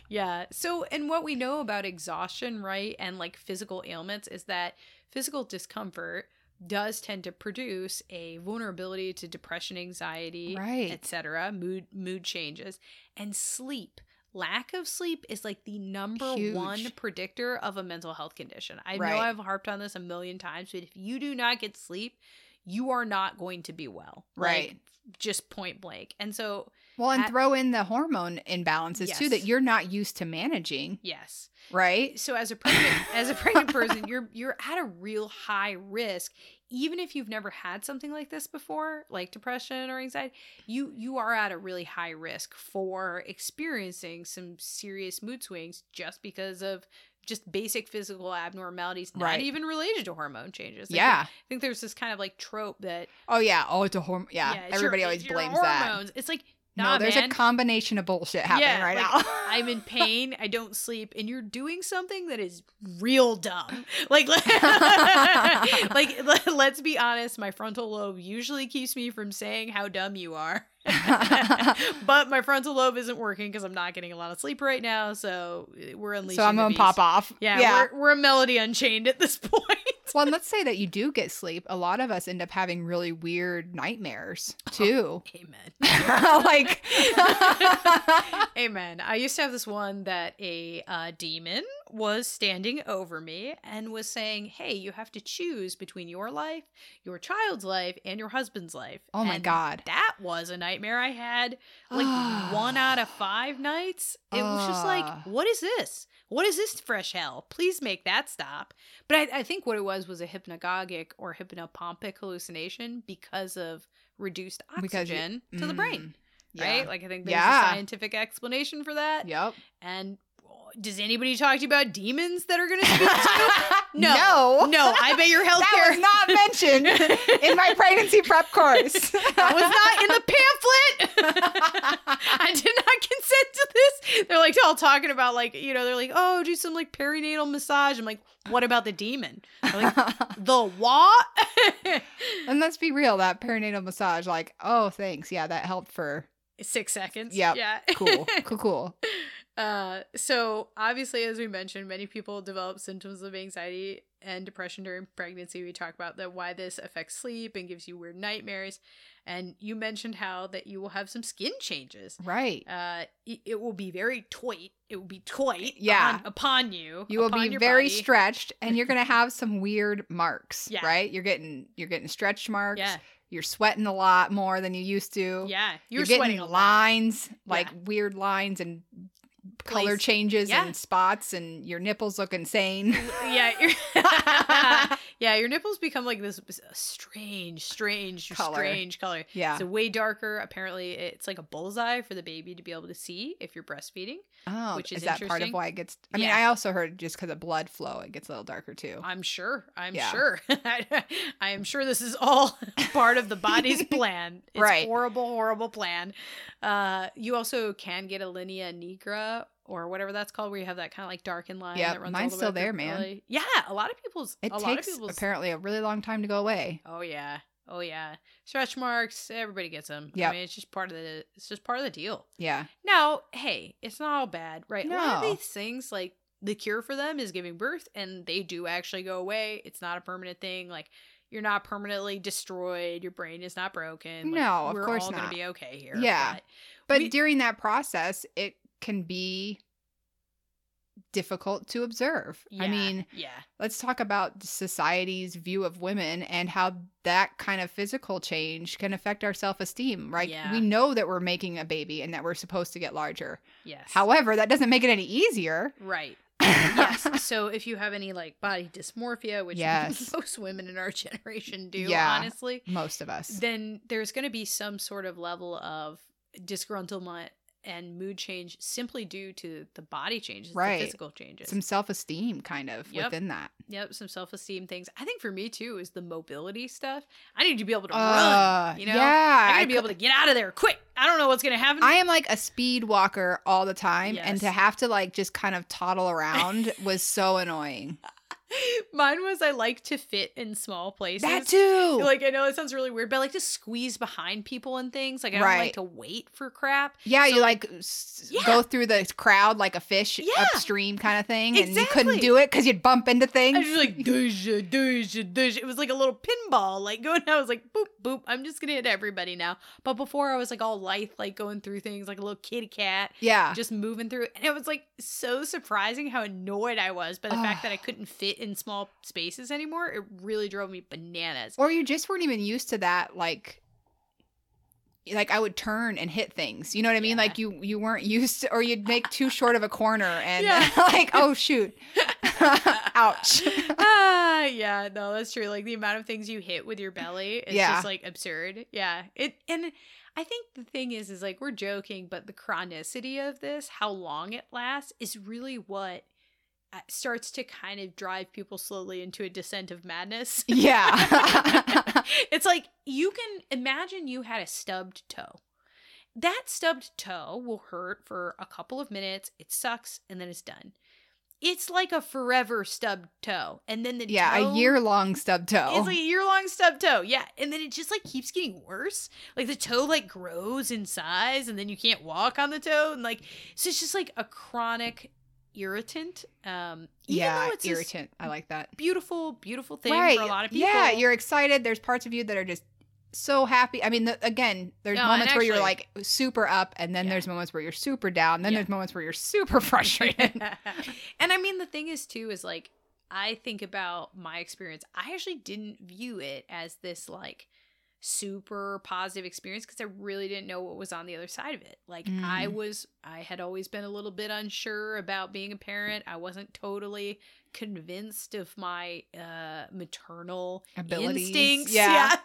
S2: Yeah. So, and what we know about exhaustion, right, and like physical ailments is that physical discomfort does tend to produce a vulnerability to depression, anxiety,
S3: Right.
S2: etc., mood mood changes, and sleep. Lack of sleep is like the number
S3: Huge.
S2: one predictor of a mental health condition. I
S3: Right.
S2: know I've harped on this a million times, but if you do not get sleep, you are not going to be well. Like,
S3: Right.
S2: just point blank. And so,
S3: Well, and
S2: At-
S3: throw in the hormone imbalances too that you're not used to managing,
S2: yes.
S3: right?
S2: so as a pregnant as a pregnant person you're you're at a real high risk even if you've never had something like this before like depression or anxiety you you are at a really high risk for experiencing some serious mood swings just because of just basic physical abnormalities not
S3: Right.
S2: even related to hormone changes I
S3: yeah.
S2: think, I think there's this kind of like trope that
S3: Oh yeah. Oh, it's a hormone. Yeah.
S2: your-
S3: Everybody
S2: it's
S3: always
S2: your
S3: blames that.
S2: it's like
S3: No, there's
S2: man.
S3: a combination of bullshit happening
S2: Yeah,
S3: right
S2: like,
S3: now.
S2: I'm in pain. I don't sleep, and you're doing something that is real dumb. Like, like let- let's be honest. My frontal lobe usually keeps me from saying how dumb you are, but my frontal lobe isn't working because I'm not getting a lot of sleep right now. So eh, we're unleashing.
S3: so I'm gonna pop off.
S2: Yeah, We're, we're a melody unchained at this point.
S3: Well, and let's say that you do get sleep. A lot of us end up having really weird nightmares too.
S2: Amen.
S3: like,
S2: Amen. I used to have this one that a uh, demon was standing over me and was saying, Hey, you have to choose between your life, your child's life, and your husband's life.
S3: Oh my
S2: And
S3: God.
S2: That was a nightmare I had like one out of five nights. It was just like,
S3: Ah.
S2: What is this? What is this fresh hell? Please make that stop. But I, I think what it was was a hypnagogic or hypnopompic hallucination because of reduced
S3: Because you-
S2: oxygen to the brain
S3: Mm,
S2: right?
S3: yeah.
S2: Like I think there's
S3: Yeah.
S2: a scientific explanation for that.
S3: Yep.
S2: And does anybody talk to you about demons that are going to speak to you? No.
S3: no.
S2: No, I bet your
S3: That
S2: healthcare
S3: was not mentioned in my pregnancy prep course.
S2: That was not in the pamphlet. I did not consent to this. They're like all talking about like you know they're like oh do some like perinatal massage. I'm like what about the demon? Like the what?
S3: and let's be real, that perinatal massage, like, oh, thanks. Yeah, that helped for
S2: Six seconds.
S3: Yep.
S2: Yeah.
S3: cool, cool, cool.
S2: Uh, so obviously, as we mentioned, many people develop symptoms of anxiety and depression during pregnancy. We talk about that why this affects sleep and gives you weird nightmares. And you mentioned how that you will have some skin changes.
S3: Right.
S2: Uh, it, it will be very tight. It will be tight.
S3: Yeah.
S2: upon, upon you.
S3: You will be very
S2: body.
S3: stretched and you're gonna have some weird marks.
S2: Yeah.
S3: Right? You're getting you're getting stretch marks.
S2: Yeah,
S3: You're sweating a lot more than you used to.
S2: yeah. You're,
S3: You're, getting
S2: sweating
S3: lines, like
S2: Yeah.
S3: weird lines and color
S2: Place-
S3: changes
S2: Yeah.
S3: and spots and your nipples look insane.
S2: yeah, your- yeah, your nipples become like this strange, strange,
S3: Color.
S2: strange color.
S3: yeah.
S2: It's way darker. Apparently, it's like a bullseye for the baby to be able to see if you're breastfeeding.
S3: oh,
S2: which is
S3: is, that part of why it gets I mean,
S2: Yeah.
S3: I also heard just because of blood flow it gets a little darker too.
S2: I'm sure. I'm
S3: Yeah.
S2: sure. I am sure this is all part of the body's plan. It's
S3: Right.
S2: horrible, horrible plan. Uh, you also can get a linea nigra or whatever that's called, where you have that kind of like darkened line. Runs
S3: mine's still there, man.
S2: belly. Yeah, a lot of people's.
S3: It
S2: a lot of
S3: takes
S2: people's.
S3: apparently a really long time to go away.
S2: Oh yeah. Oh yeah. Stretch marks. Everybody gets them.
S3: Yeah,
S2: I mean, it's just part of the. It's just part of the deal.
S3: Yeah.
S2: Now, hey, it's not all bad, right? A lot of these things, like the cure for them is giving birth, and they do actually go away. It's not a permanent thing. Like you're not permanently destroyed. Your brain is not broken. Like,
S3: No, of
S2: we're
S3: course
S2: all
S3: not.
S2: gonna be okay here.
S3: Yeah.
S2: but-
S3: But
S2: We-
S3: during that process, it can be difficult to observe. I mean,
S2: yeah,
S3: let's talk about society's view of women and how that kind of physical change can affect our self-esteem right
S2: Yeah.
S3: we know that we're making a baby and that we're supposed to get larger
S2: yes.
S3: however that doesn't make it any easier
S2: right? yes. So if you have any like body dysmorphia, which
S3: Yes.
S2: most women in our generation do,
S3: Yeah.
S2: honestly,
S3: Most of us.
S2: then there's going to be some sort of level of disgruntlement and mood change simply due to the body changes,
S3: Right.
S2: the physical changes.
S3: Some self esteem kind of
S2: Yep.
S3: within that.
S2: Yep, some self esteem things. I think for me too is the mobility stuff. I need to be able to
S3: Uh,
S2: run. You know,
S3: yeah.
S2: I gotta
S3: I
S2: be able to get out of there quick. I don't know what's gonna happen.
S3: I am like a speed walker all the time, and to have to like just kind of toddle around was so annoying.
S2: Mine was I like to fit in small places.
S3: That too.
S2: Like I know it sounds really weird, but I like to squeeze behind people and things. Like I don't
S3: Right.
S2: like to wait for crap.
S3: yeah,
S2: so,
S3: you like s-
S2: Yeah.
S3: go through the crowd like a fish
S2: Yeah.
S3: upstream kind of thing, and you
S2: Exactly.
S3: couldn't do it because you'd bump into things.
S2: I was just like. It was like a little pinball, like going. I was like boop boop. I'm just gonna hit everybody now. But before I was like all lithe, like going through things like a little kitty cat,
S3: yeah,
S2: just moving through. And it was like so surprising how annoyed I was by the fact that I couldn't fit in small spaces anymore. It really drove me bananas.
S3: or you just weren't even used to that, like. Like I would turn and hit things, you know what I mean?
S2: Yeah.
S3: Like you you weren't used to, or you'd make too short of a corner, and
S2: Yeah.
S3: like oh shoot, ouch.
S2: ah, yeah, no, that's true. Like the amount of things you hit with your belly is
S3: Yeah.
S2: just like absurd. Yeah. It and I think the thing is is like we're joking, but the chronicity of this, how long it lasts, is really what uh, Uh, starts to kind of drive people slowly into a descent of madness.
S3: yeah.
S2: it's like you can imagine you had a stubbed toe. That stubbed toe will hurt for a couple of minutes. It sucks, and then it's done. It's like a forever stubbed toe, and then the
S3: yeah,
S2: toe,
S3: a year long stub toe.
S2: It's like a year long stubbed toe, yeah, and then it just like keeps getting worse. Like the toe like grows in size, and then you can't walk on the toe, and like so it's just like a chronic irritant. Um, even
S3: yeah,
S2: though it's
S3: irritant. I like that.
S2: beautiful, beautiful thing
S3: right.
S2: for a lot of people.
S3: Yeah, you're excited. There's parts of you that are just so happy. I mean, the, again, there's
S2: No,
S3: moments where you're like super up, and then
S2: Yeah.
S3: there's moments where you're super down. Then
S2: Yeah.
S3: there's moments where you're super frustrated.
S2: and I mean, the thing is, too, is like, I think about my experience. I actually didn't view it as this, like, super positive experience because I really didn't know what was on the other side of it. Like, I
S3: Mm.
S2: was, I had always been a little bit unsure about being a parent. I wasn't totally convinced of my uh maternal
S3: Abilities.
S2: instincts.
S3: Yeah.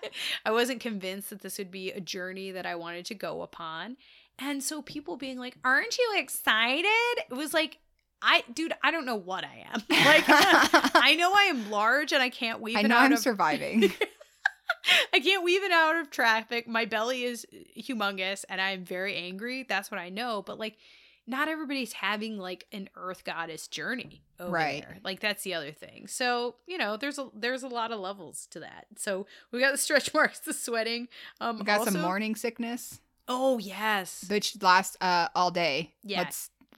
S2: I wasn't convinced that this would be a journey that I wanted to go upon. And so people being like, "Aren't you excited?" It was like, I dude, I don't know what I am. Like I know I am large and I can't weave
S3: I know I'm
S2: of
S3: surviving.
S2: I can't weave it out of traffic. My belly is humongous and I'm very angry. That's what I know, but like not everybody's having like an earth goddess journey over
S3: Right.
S2: there. Like that's the other thing. So, you know, there's a there's a lot of levels to that. So, we got the stretch marks, the sweating. Um
S3: We got some morning sickness,
S2: Oh, yes.
S3: which lasts uh, all day.
S2: Yeah.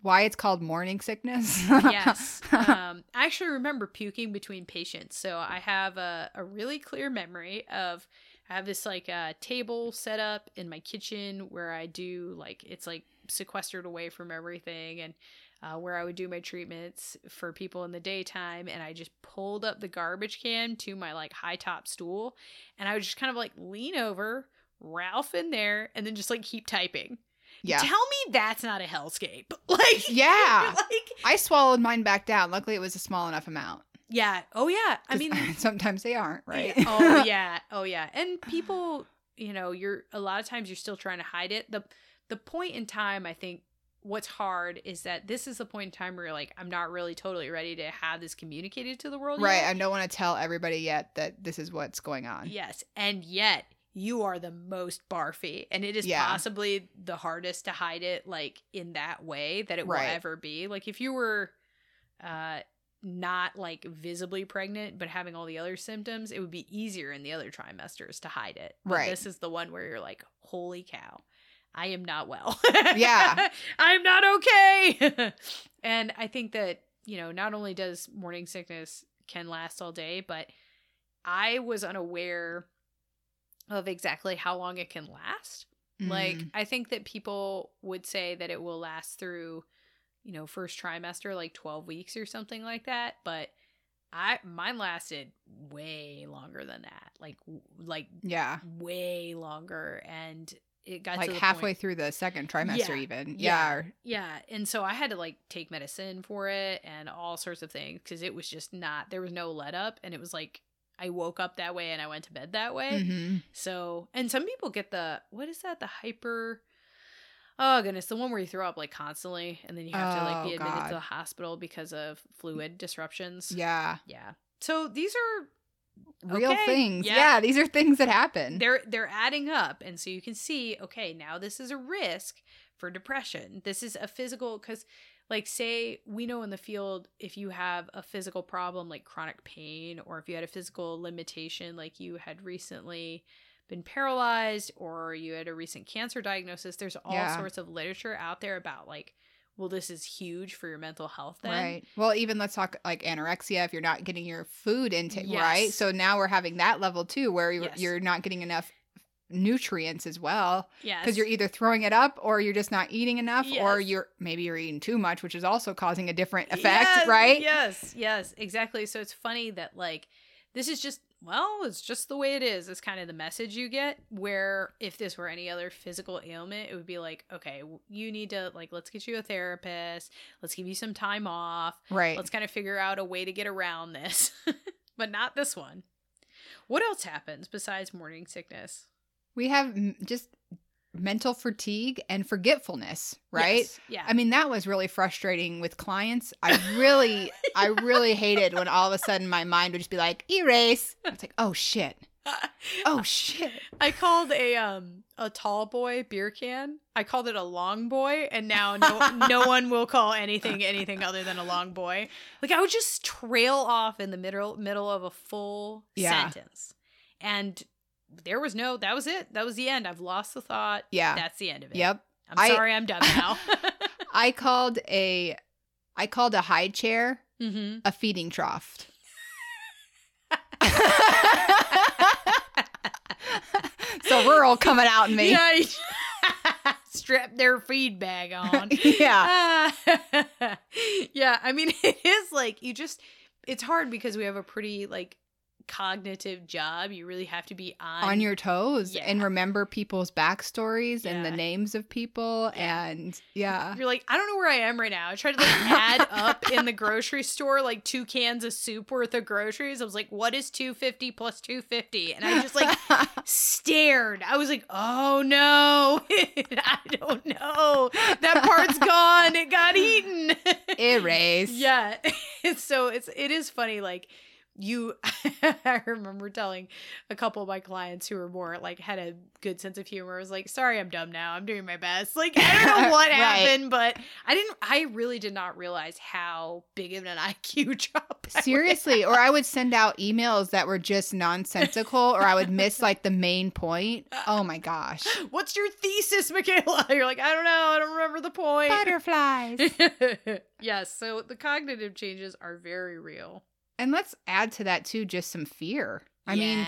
S3: Why it's called morning sickness.
S2: yes. Um, I actually remember puking between patients. So I have a, a really clear memory of I have this like uh, table set up in my kitchen where I do like it's like sequestered away from everything and uh, where I would do my treatments for people in the daytime. And I just pulled up the garbage can to my like high top stool and I would just kind of like lean over, Ralph in there, and then just like keep typing.
S3: Yeah.
S2: Tell me that's not a hellscape. Like,
S3: Yeah.
S2: like,
S3: I swallowed mine back down. Luckily, it was a small enough amount.
S2: yeah. Oh, yeah. I mean,
S3: sometimes they aren't, right?
S2: Yeah. Oh yeah. Oh yeah. And people, you know, you're a lot of times you're still trying to hide it. The the point in time, I think what's hard is that this is the point in time where you're like, I'm not really totally ready to have this communicated to the world.
S3: right.
S2: yet.
S3: I don't want to tell everybody yet that this is what's going on.
S2: Yes. And yet you are the most barfy. And it is
S3: Yeah.
S2: possibly the hardest to hide it like in that way that it
S3: Right.
S2: will ever be. Like if you were uh not like visibly pregnant but having all the other symptoms, it would be easier in the other trimesters to hide it. But
S3: Right.
S2: This is the one where you're like, holy cow. I am not well.
S3: Yeah.
S2: I'm not okay. and I think that, you know, not only does morning sickness can last all day, but I was unaware of exactly how long it can last. Like,
S3: Mm.
S2: I think that people would say that it will last through, you know, first trimester, like 12 weeks or something like that. But I, mine lasted way longer than that. Like, like
S3: yeah.
S2: way longer. And it got
S3: like halfway
S2: point-
S3: through the second trimester,
S2: Yeah,
S3: even.
S2: yeah.
S3: Yeah.
S2: Yeah, and so I had to like take medicine for it and all sorts of things because it was just not there was no let up, and it was like I woke up that way and I went to bed that way.
S3: Mhm.
S2: So, and some people get the what is that? The hyper. Oh goodness, the one where you throw up like constantly, and then you have to like be
S3: Oh,
S2: admitted
S3: God.
S2: to the hospital because of fluid disruptions.
S3: Yeah.
S2: yeah. So these are
S3: Real
S2: Okay,
S3: things.
S2: yeah.
S3: Yeah. These are things that happen.
S2: they're they're adding up, and so you can see, okay, now this is a risk for depression. This is a physical because, like, say we know in the field if you have a physical problem like chronic pain, or if you had a physical limitation like you had recently been paralyzed or you had a recent cancer diagnosis there's all
S3: Yeah.
S2: sorts of literature out there about like well this is huge for your mental health then
S3: Right. Well, even let's talk like anorexia if you're not getting your food intake
S2: Yes.
S3: right. So now we're having that level too where you're,
S2: Yes.
S3: you're not getting enough nutrients as well
S2: yes
S3: because you're either throwing it up or you're just not eating enough or you're maybe you're eating too much which is also causing a different effect
S2: Yes,
S3: right
S2: Yes, yes, exactly. So it's funny that like this is just well, it's just the way it is. It's kind of the message you get. Where if this were any other physical ailment, it would be like, okay, you need to like let's get you a therapist. Let's give you some time off.
S3: right
S2: Let's kind of figure out a way to get around this, but not this one. What else happens besides morning sickness?
S3: We have m- just mental fatigue and forgetfulness right
S2: Yes, Yeah.
S3: I mean, that was really frustrating with clients. I really, I really hated when all of a sudden my mind would just be like, erase. It's like, oh shit. Oh shit.
S2: I called a um a tall boy beer can. I called it a long boy, and now no no one will call anything anything other than a long boy. Like I would just trail off in the middle middle of a full
S3: Yeah.
S2: sentence, and there was no. That was it. That was the end. I've lost the thought.
S3: Yeah.
S2: That's the end of it.
S3: Yep.
S2: I'm
S3: I-
S2: sorry. I'm done now.
S3: I called a, I called a high chair
S2: hmm
S3: a feeding trough. so rural coming out in me.
S2: Yeah. Strap their feed bag on.
S3: yeah.
S2: Ah. yeah, I mean it is like you just it's hard because we have a pretty like cognitive job. You really have to be on
S3: On your toes and remember people's backstories and the names of people.
S2: Yeah.
S3: And yeah.
S2: You're like, I don't know where I am right now. I tried to like add up in the grocery store like two cans of soup worth of groceries. I was like, what is 250 plus 250? And I just like stared. I was like, oh no. I don't know. That part's gone. It got eaten.
S3: erase.
S2: Yeah. so it's it is funny like you I remember telling a couple of my clients who were more like had a good sense of humor I was like sorry I'm dumb now I'm doing my best like I don't know what
S3: Right.
S2: happened but I didn't I really did not realize how big of an IQ drop I
S3: Seriously, or I would send out emails that were just nonsensical, or I would miss like the main point. Oh my gosh.
S2: what's your thesis Michaela you're like I don't know I don't remember the point
S3: Butterflies.
S2: yes so the cognitive changes are very real
S3: and let's add to that too just some fear. I mean,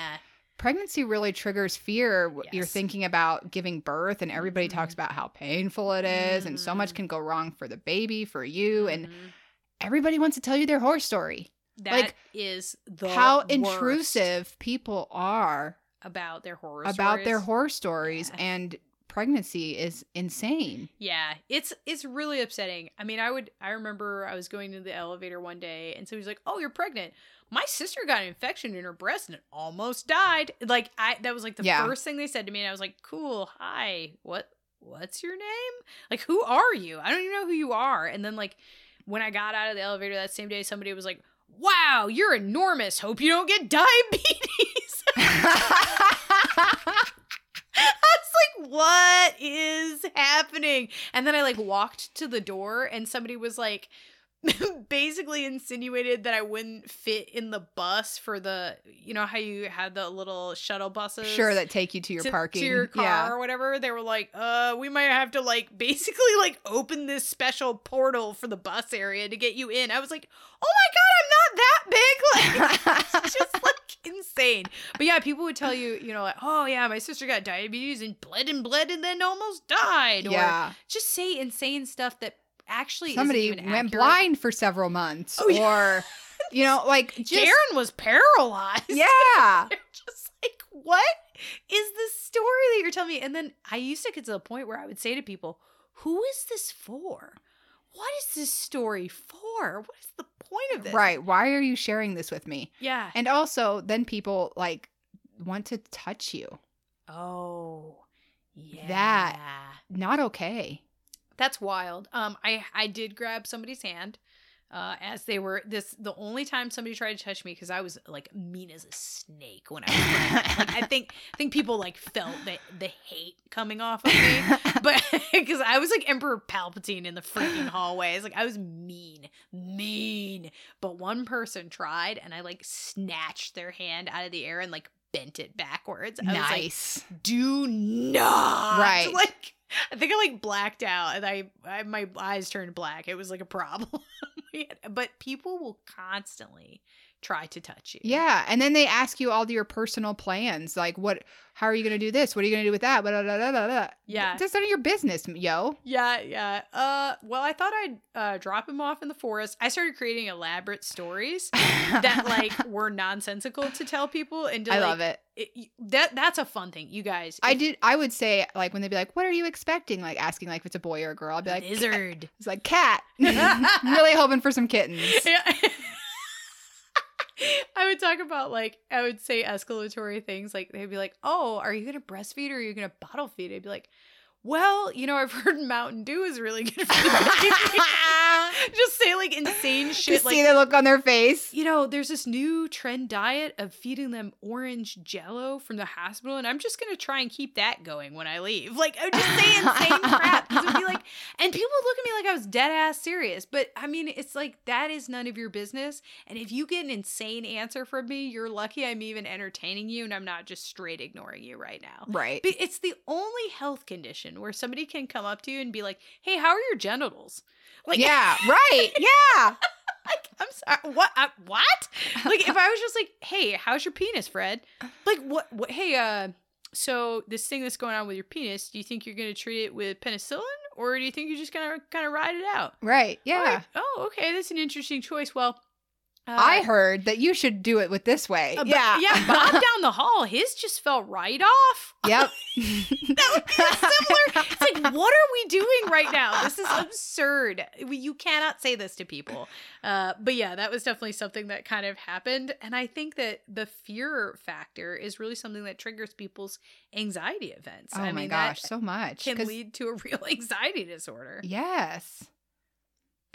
S3: pregnancy really triggers fear. W- You're thinking about giving birth, and everybody
S2: Mhm.
S3: talks about how painful it is, and so much
S2: Mhm.
S3: can go wrong for the baby, for you, and
S2: Mhm.
S3: everybody wants to tell you their horror story.
S2: That is the
S3: how
S2: worst
S3: intrusive people are
S2: about their horror
S3: about their horror stories,
S2: Yeah.
S3: and pregnancy is insane.
S2: Yeah, it's it's really upsetting. I mean, I would I remember I was going to the elevator one day and somebody's like, "Oh, you're pregnant." My sister got an infection in her breast and it almost died. Like I that was like the
S3: Yeah.
S2: first thing they said to me and I was like, "Cool. Hi. What what's your name? Like who are you? I don't even know who you are." And then like when I got out of the elevator that same day somebody was like, "Wow, you're enormous. Hope you don't get diabetes." Was like, what is happening? And then I like walked to the door and somebody was like basically insinuated that I wouldn't fit in the bus for the you know how you had the little shuttle buses
S3: sure, that take you to your
S2: to,
S3: parking.
S2: to your car
S3: Yeah.
S2: or whatever. They were like, uh, we might have to like basically like open this special portal for the bus area to get you in. I was like, oh my god, that big. Like it's just like insane. But yeah, people would tell you, you know, like, oh yeah, my sister got diabetes and bled and bled and then almost died. Or
S3: yeah.
S2: just say insane stuff that actually
S3: Somebody went
S2: accurate.
S3: blind for several months,
S2: Oh, yeah.
S3: or you know, like just
S2: Darren was paralyzed.
S3: yeah.
S2: Just like, what? is this story that you're telling me? And then I used to get to the point where I would say to people, who is this for? What is this story for? What is the point of this?
S3: Right. Why are you sharing this with me?
S2: Yeah.
S3: And also, then people like want to touch you.
S2: oh, yeah.
S3: That- Not okay.
S2: That's wild. Um, I I did grab somebody's hand, uh, as they were this the only time somebody tried to touch me because I was like mean as a snake when I was like I think I think people like felt the the hate coming off of me, but because I was like Emperor Palpatine in the freaking hallways, like I was mean, mean. But one person tried, and I like snatched their hand out of the air and like bent it backwards. I was like,
S3: nice.
S2: do not
S3: Right.
S2: like i think i like blacked out and I, I my eyes turned black. It was like a problem. But people will constantly try to touch you
S3: yeah. And then they ask you all your personal plans. Like, what, how are you going to do this? What are you going to do with that? Blah, blah, blah, blah, blah.
S2: Yeah.
S3: That's none of your business, yo.
S2: yeah yeah uh well i thought i'd uh drop him off in the forest i started creating elaborate stories that like were nonsensical to tell people and to,
S3: I
S2: like,
S3: love it.
S2: it, that that's a fun thing you guys
S3: I did. I would say like when they'd be like, "What are you expecting?" Like asking like if it's a boy or a girl. I'd be like,
S2: lizard
S3: It's like cat. I'm really hoping for some kittens.
S2: Yeah. I would talk about like I would say escalatory things like they'd be like, "Oh, are you gonna breastfeed or are you gonna bottle feed?" I'd be like, "Well, you know, I've heard Mountain Dew is really good for the. Just say like insane shit,
S3: see
S2: like
S3: the look on their face.
S2: you know, there's this new trend diet of feeding them orange jello from the hospital, and I'm just gonna try and keep that going when I leave. Like, I would just say insane crap. Be like, and people look at me like I was dead ass serious. But I mean, it's like that is none of your business. And if you get an insane answer from me, you're lucky I'm even entertaining you, and I'm not just straight ignoring you right now.
S3: Right.
S2: But it's the only health condition where somebody can come up to you and be like, "Hey, how are your genitals?" Like,
S3: yeah. Right. Yeah.
S2: like, I'm sorry. What? I, what? Like, if I was just like, "Hey, how's your penis, Fred?" Like, what? What? Hey, uh, so this thing that's going on with your penis, do you think you're gonna treat it with penicillin, or do you think you're just gonna kind of ride it out?
S3: Right. Yeah.
S2: Like, oh, okay, that's an interesting choice. Well, uh,
S3: I heard that you should do it with this way.
S2: uh,
S3: yeah.
S2: yeah. Bob down the hall, his just fell right off.
S3: yep.
S2: That would be similar. It's like, what are we doing right now? This is absurd. You cannot say this to people. Uh, but yeah, that was definitely something that kind of happened. And I think that the fear factor is really something that triggers people's anxiety events.
S3: Oh
S2: I
S3: my
S2: mean,
S3: gosh,
S2: that
S3: so much.
S2: Can lead to a real anxiety disorder.
S3: Yes.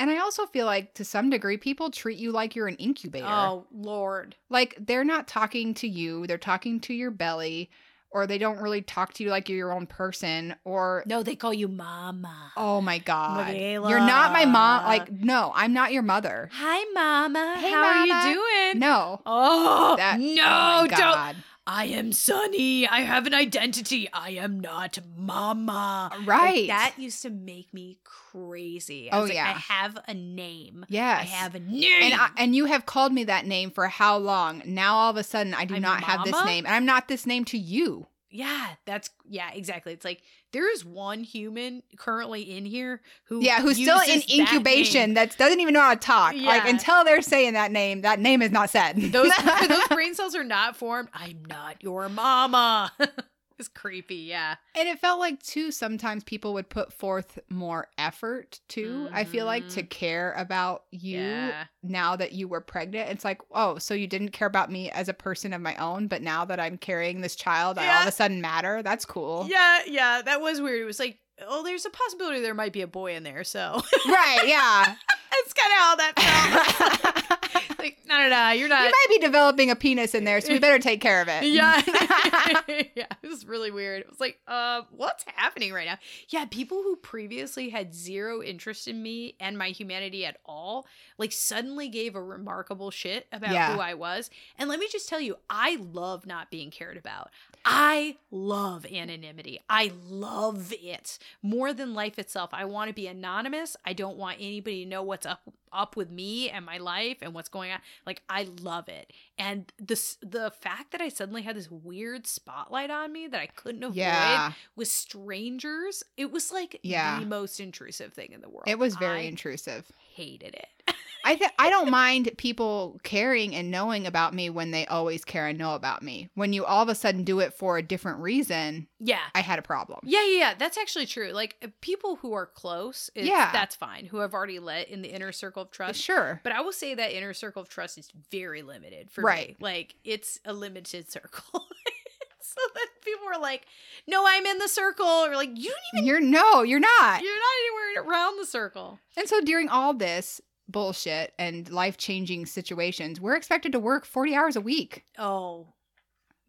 S3: And I also feel like to some degree people treat you like you're an incubator.
S2: Oh, Lord.
S3: Like they're not talking to you, they're talking to your belly or they don't really talk to you like you're your own person or
S2: No, they call you mama.
S3: oh my god.
S2: Michaela.
S3: You're not my mom. Like no, I'm not your mother.
S2: Hi, mama.
S3: Hey,
S2: How are you doing?
S3: No.
S2: Oh,
S3: That
S2: no,
S3: oh my
S2: don't. I am Sunny. I have an identity. I am not Mama. Like,
S3: Right.
S2: that used to make me crazy. I
S3: Oh,
S2: was like,
S3: yeah.
S2: I have a name.
S3: Yes.
S2: I have a name.
S3: and I, and you have called me that name for how long? Now all of a sudden I do
S2: I'm
S3: not have this name and I'm not this name to you.
S2: Yeah, that's yeah, exactly. It's like there is one human currently in here who
S3: Yeah, who's still in
S2: uses that
S3: incubation that doesn't even know how to talk. Like until they're saying that name, that name is not said.
S2: Those those brain cells are not formed. I'm not your mama. it's creepy. Yeah.
S3: And it felt like too sometimes people would put forth more effort too. I feel like to mm-hmm. care about you
S2: Yeah.
S3: now that you were pregnant. It's like, oh, so you didn't care about me as a person of my own, but now that I'm carrying this child, I all of a sudden matter. That's cool.
S2: Yeah, yeah, that was weird. It was like, oh, there's a possibility there might be a boy in there, so
S3: Right, yeah.
S2: that's kind of how that felt. like, no, no, no, you're not.
S3: you might be developing a penis in there, so we better take care of it.
S2: Yeah, yeah, it was really weird. It was like, uh, what's happening right now? Yeah, people who previously had zero interest in me and my humanity at all, like suddenly gave a remarkable shit about
S3: Yeah.
S2: who I was. And let me just tell you, I love not being cared about. I love anonymity. I love it more than life itself. I want to be anonymous. I don't want anybody to know what's up up with me and my life and what's going on. Like I love it. And this the fact that I suddenly had this weird spotlight on me that I couldn't avoid
S3: Yeah.
S2: with strangers, it was like
S3: Yeah.
S2: the most intrusive thing in the world.
S3: It was very
S2: I
S3: intrusive.
S2: hated it.
S3: I th- I don't mind people caring and knowing about me when they always care and know about me. When you all of a sudden do it for a different reason,
S2: Yeah.
S3: I had a problem.
S2: Yeah, yeah, yeah. That's actually true. Like uh, people who are close,
S3: Yeah.
S2: that's fine. Who have already let in the inner circle of trust.
S3: Sure.
S2: But I will say that inner circle of trust is very limited for
S3: Right.
S2: me. Like it's a limited circle. so then people are like, "No, I'm in the circle." Or like, "You don't even
S3: You're no, you're not.
S2: you're not anywhere around the circle."
S3: And so during all this bullshit and life-changing situations, we're expected to work 40 hours a week.
S2: Oh,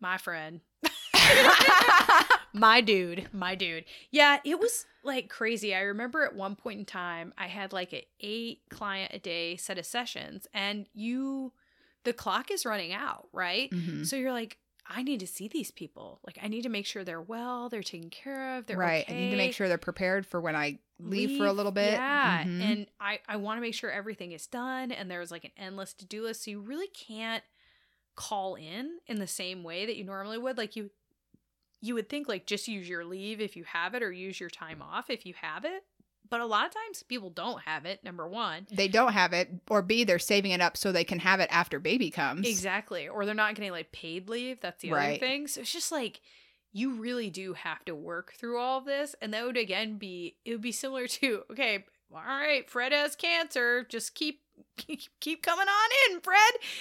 S2: my friend. my dude, my dude. Yeah, it was like crazy. I remember at one point in time, I had like a eight client a day set of sessions, and you, the clock is running out, right?
S3: Mhm.
S2: So you're like, I need to see these people. Like, I need to make sure they're well, they're taken care of, they're
S3: right.
S2: Okay.
S3: I need to make sure they're prepared for when I leave, for a little bit.
S2: Yeah,
S3: Mhm.
S2: and I I want to make sure everything is done, and there's like an endless to do list. So you really can't call in in the same way that you normally would. Like you, you would think like just use your leave if you have it, or use your time off if you have it. But a lot of times people don't have it. Number one,
S3: they don't have it, or B, they're saving it up so they can have it after baby comes.
S2: Exactly. Or they're not getting like paid leave. That's the other thing. So it's just like you really do have to work through all of this. And that would again be it would be similar to, okay, all right, Fred has cancer. Just keep keep, coming on in, Fred.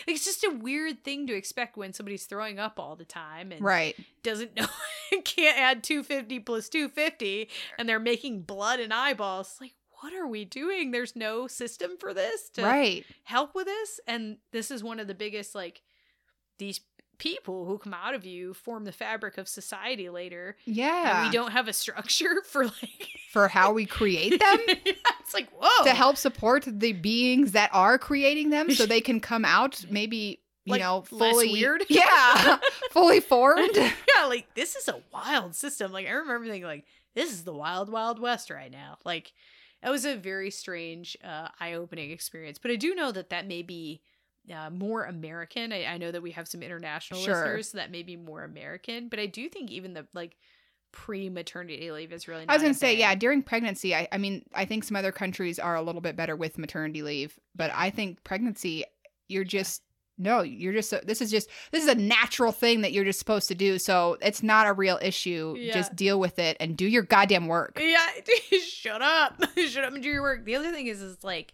S2: It's just a weird thing to expect when somebody's throwing up all the time and
S3: Right.
S2: doesn't know can't add 250 plus 250 and they're making blood and eyeballs. Like, what are we doing? There's no system for this to
S3: Right.
S2: help with this and this is one of the biggest like these people who come out of you form the fabric of society later
S3: Yeah.
S2: and we don't have a structure for like
S3: for how we create them?
S2: Yeah, it's like whoa.
S3: To help support the beings that are creating them so they can come out maybe you
S2: Like,
S3: know fully
S2: weird?
S3: yeah. Fully formed?
S2: Yeah like this is a wild system. Like i remember thinking like this is the wild wild west right now. Like it was a very strange uh, eye-opening experience. But i do know that that may be uh, more american I, I know that we have some international
S3: Sure.
S2: listeners so that may be more american but i do think even the like pre-maternity leave is really
S3: i was gonna say yeah during pregnancy I, I mean i think some other countries are a little bit better with maternity leave but i think pregnancy you're just no you're just this is just this is a natural thing that you're just supposed to do so it's not a real issue
S2: Yeah.
S3: just deal with it and do your goddamn work
S2: Yeah, shut up. shut up and do your work. The other thing is, is like,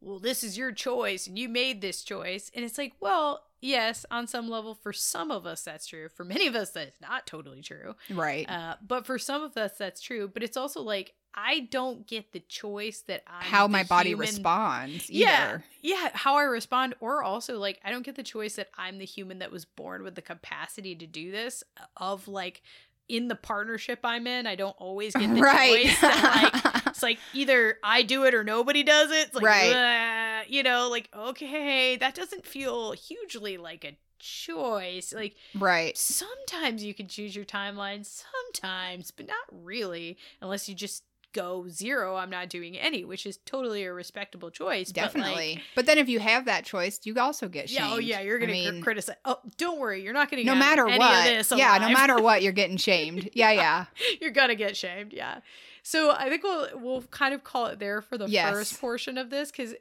S2: well, this is your choice and you made this choice. And it's like, well, yes, on some level, for some of us, that's true. For many of us, that's not totally true.
S3: right
S2: Uh, but for some of us, that's true. But it's also like, I don't get the choice that I
S3: how my body responds either
S2: Yeah, yeah, how I respond, or also like I don't get the choice that I'm the human that was born with the capacity to do this. Of like in the partnership I'm in, I don't always get the
S3: right
S2: choice. That, like it's like either I do it or nobody does it. It's like
S3: Right.
S2: You know, like okay, that doesn't feel hugely like a choice. Like
S3: right
S2: sometimes you can choose your timeline, sometimes, but not really, unless you just go zero. I'm not doing any, which is totally a respectable choice. but, like,
S3: Definitely. But, then if you have that choice, you also get oh, shamed.
S2: yeah, oh yeah, you're gonna
S3: I
S2: cr-
S3: mean,
S2: criticize. Oh, don't worry, you're not gonna
S3: no
S2: get
S3: matter
S2: any
S3: what.
S2: Of this
S3: yeah, no matter what, you're getting shamed. Yeah, yeah.
S2: you're gonna get shamed. Yeah. So I think we'll we'll kind of call it there for the
S3: Yes.
S2: first portion of this because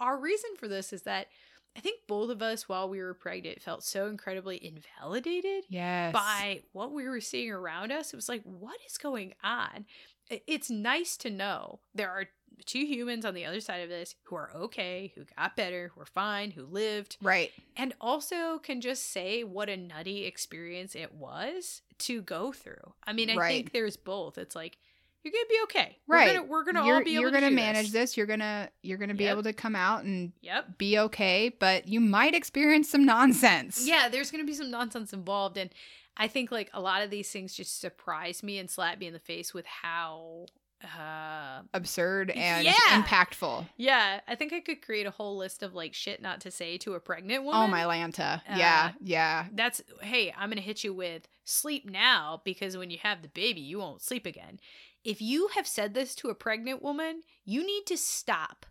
S2: our reason for this is that I think both of us, while we were pregnant, felt so incredibly invalidated
S3: Yes.
S2: by what we were seeing around us. It was like, what is going on? It's nice to know there are two humans on the other side of this who are okay, who got better, who are fine, who lived,
S3: Right.
S2: and also can just say what a nutty experience it was to go through. I mean, I
S3: Right.
S2: think there's both. It's like you're gonna be okay.
S3: Right.
S2: We're gonna, we're gonna all be able
S3: you're gonna
S2: do
S3: manage
S2: this.
S3: this. You're gonna you're gonna be
S2: Yep.
S3: able to come out and
S2: Yep.
S3: be okay, but you might experience some nonsense.
S2: Yeah, there's gonna be some nonsense involved, and I think like a lot of these things just surprise me and slap me in the face with how. Uh,
S3: Absurd and
S2: Yeah.
S3: impactful.
S2: yeah, I think I could create a whole list of like shit not to say to a pregnant woman.
S3: Oh my Lanta. yeah,
S2: Uh,
S3: yeah.
S2: That's hey, I'm gonna hit you with sleep now because when you have the baby, you won't sleep again. If you have said this to a pregnant woman, you need to stop.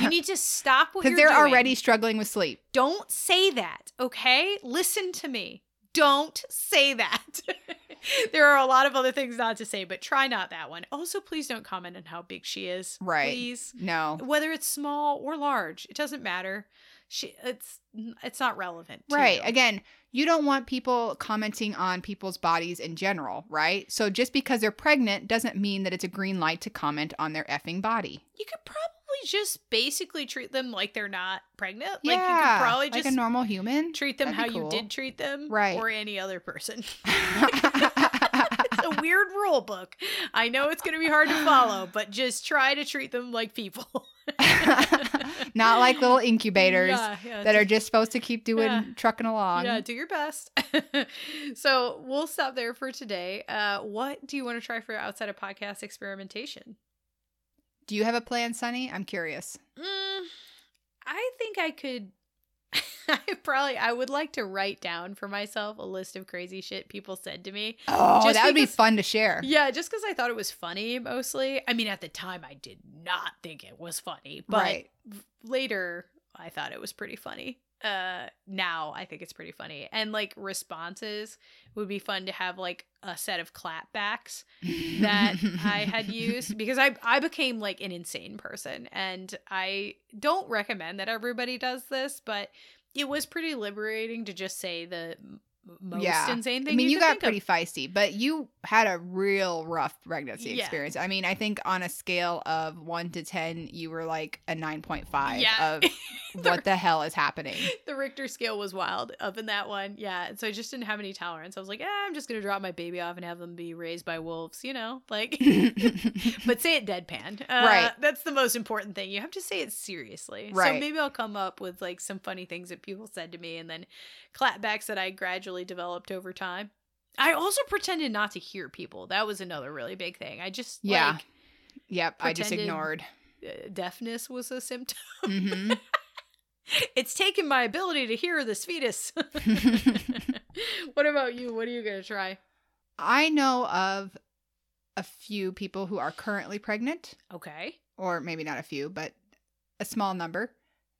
S2: You need to stop what
S3: Because
S2: you're
S3: they're
S2: doing.
S3: already struggling with sleep.
S2: Don't say that, okay? Listen to me. Don't say that. there are a lot of other things not to say, but try not that one. Also, please don't comment on how big she is.
S3: Right.
S2: Please.
S3: no.
S2: Whether it's small or large, it doesn't matter. She it's it's not relevant.
S3: Right.
S2: you.
S3: Again, you don't want people commenting on people's bodies in general, right? So just because they're pregnant doesn't mean that it's a green light to comment on their effing body.
S2: You could probably just basically treat them like they're not pregnant.
S3: yeah.
S2: Like you could probably
S3: like
S2: just
S3: a normal human.
S2: treat them
S3: That'd
S2: how
S3: be
S2: you did treat them.
S3: Right.
S2: Or any other person. it's a weird rule book. I know it's going to be hard to follow, but just try to treat them like people.
S3: Not like little incubators
S2: Yeah, yeah,
S3: that are
S2: just-
S3: just supposed to keep doing
S2: Yeah.
S3: trucking along.
S2: Yeah, do your best. so we'll stop there for today. Uh, what do you want to try for outside of podcast experimentation?
S3: Do you have a plan, Sunny? I'm curious.
S2: Mm, I think I could. I probably I would like to write down for myself a list of crazy shit people said to me.
S3: Oh,
S2: Just
S3: that would be fun to share.
S2: Yeah, just because I thought it was funny mostly. I mean, at the time, I did not think it was funny, but
S3: Right.
S2: later, I thought it was pretty funny. Uh, now I think it's pretty funny, and like responses would be fun to have like a set of clapbacks that I had used because I I became like an insane person, and I don't recommend that everybody does this, but it was pretty liberating to just say the most
S3: Yeah.
S2: insane thing.
S3: I mean, you,
S2: could
S3: got
S2: think of.
S3: pretty feisty, but you had a real rough pregnancy
S2: Yeah.
S3: experience. I mean, I think on a scale of one to 10, you were like a 9.5
S2: Yeah.
S3: of what the hell is happening.
S2: the Richter scale was wild up in that one. Yeah. And so I just didn't have any tolerance. I was like, eh, I'm just going to drop my baby off and have them be raised by wolves, you know? Like, but say it deadpan. Uh,
S3: Right.
S2: That's the most important thing. You have to say it seriously.
S3: Right.
S2: So maybe I'll come up with like some funny things that people said to me and then clapbacks that I gradually developed over time. I also pretended not to hear people. That was another really big thing. I just,
S3: Yeah.
S2: like,
S3: yep, I just ignored.
S2: uh, deafness was a symptom.
S3: hmm
S2: it's taken my ability to hear this fetus. what about you? What are you going to try?
S3: I know of a few people who are currently pregnant,
S2: Okay.
S3: or maybe not a few, but a small number.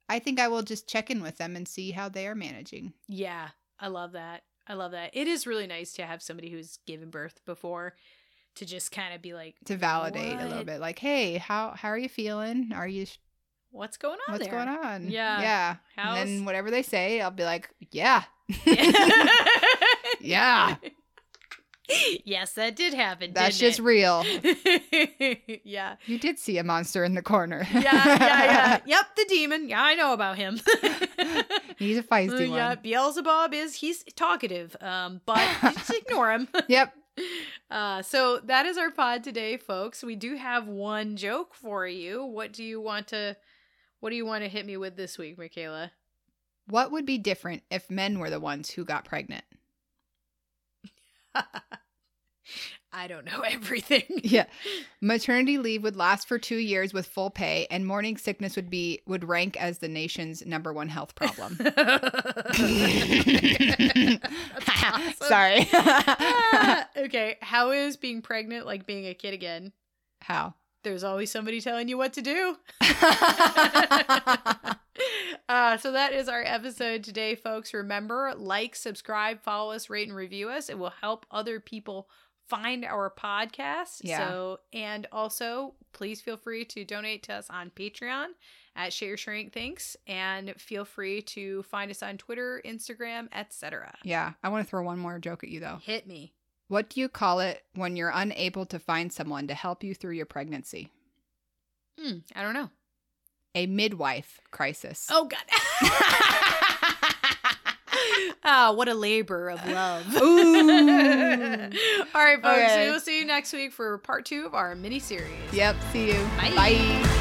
S3: I think I will just check in with them and see how they are managing.
S2: Yeah, I love that. I love that. It is really nice to have somebody who's given birth before to just kind of be like
S3: To validate a little bit, like, hey, how how are you feeling? Are you
S2: What's going on
S3: what's
S2: there?
S3: going on?
S2: Yeah.
S3: yeah.
S2: How's-
S3: And then whatever they say, I'll be like, yeah, yeah.
S2: yes, that did happen.
S3: That's just real.
S2: yeah.
S3: You did see a monster in the corner.
S2: Yeah, yeah, yeah. Yep, the demon. Yeah, I know about him.
S3: He's a feisty
S2: Uh, yeah,
S3: one.
S2: Beelzebub is he's talkative, um, but just ignore him.
S3: Yep.
S2: Uh, so that is our pod today, folks. We do have one joke for you. What do you want to what do you want to hit me with this week, Michaela?
S3: What would be different if men were the ones who got pregnant?
S2: I don't know everything.
S3: Yeah. Maternity leave would last for 2 years with full pay and morning sickness would be would rank as the nation's number 1 health problem. Sorry.
S2: Ah, okay, how is being pregnant like being a kid again?
S3: How?
S2: There's always somebody telling you what to do. uh, so that is our episode today, folks. Remember, like, subscribe, follow us, rate, and review us. It will help other people find our podcast.
S3: Yeah.
S2: So, and also, please feel free to donate to us on Patreon at Shit Your Shrink Thinks, and feel free to find us on Twitter, Instagram, etc.
S3: yeah, I want to throw one more joke at you though.
S2: Hit me.
S3: What do you call it when you're unable to find someone to help you through your pregnancy?
S2: Hmm, I don't know.
S3: A midwife crisis.
S2: Oh God. Ah, what a labor of love.
S3: Ooh.
S2: All right, folks.
S3: Okay.
S2: We will see you next week for part two of our mini series.
S3: Yep, see you.
S2: Bye.
S3: Bye.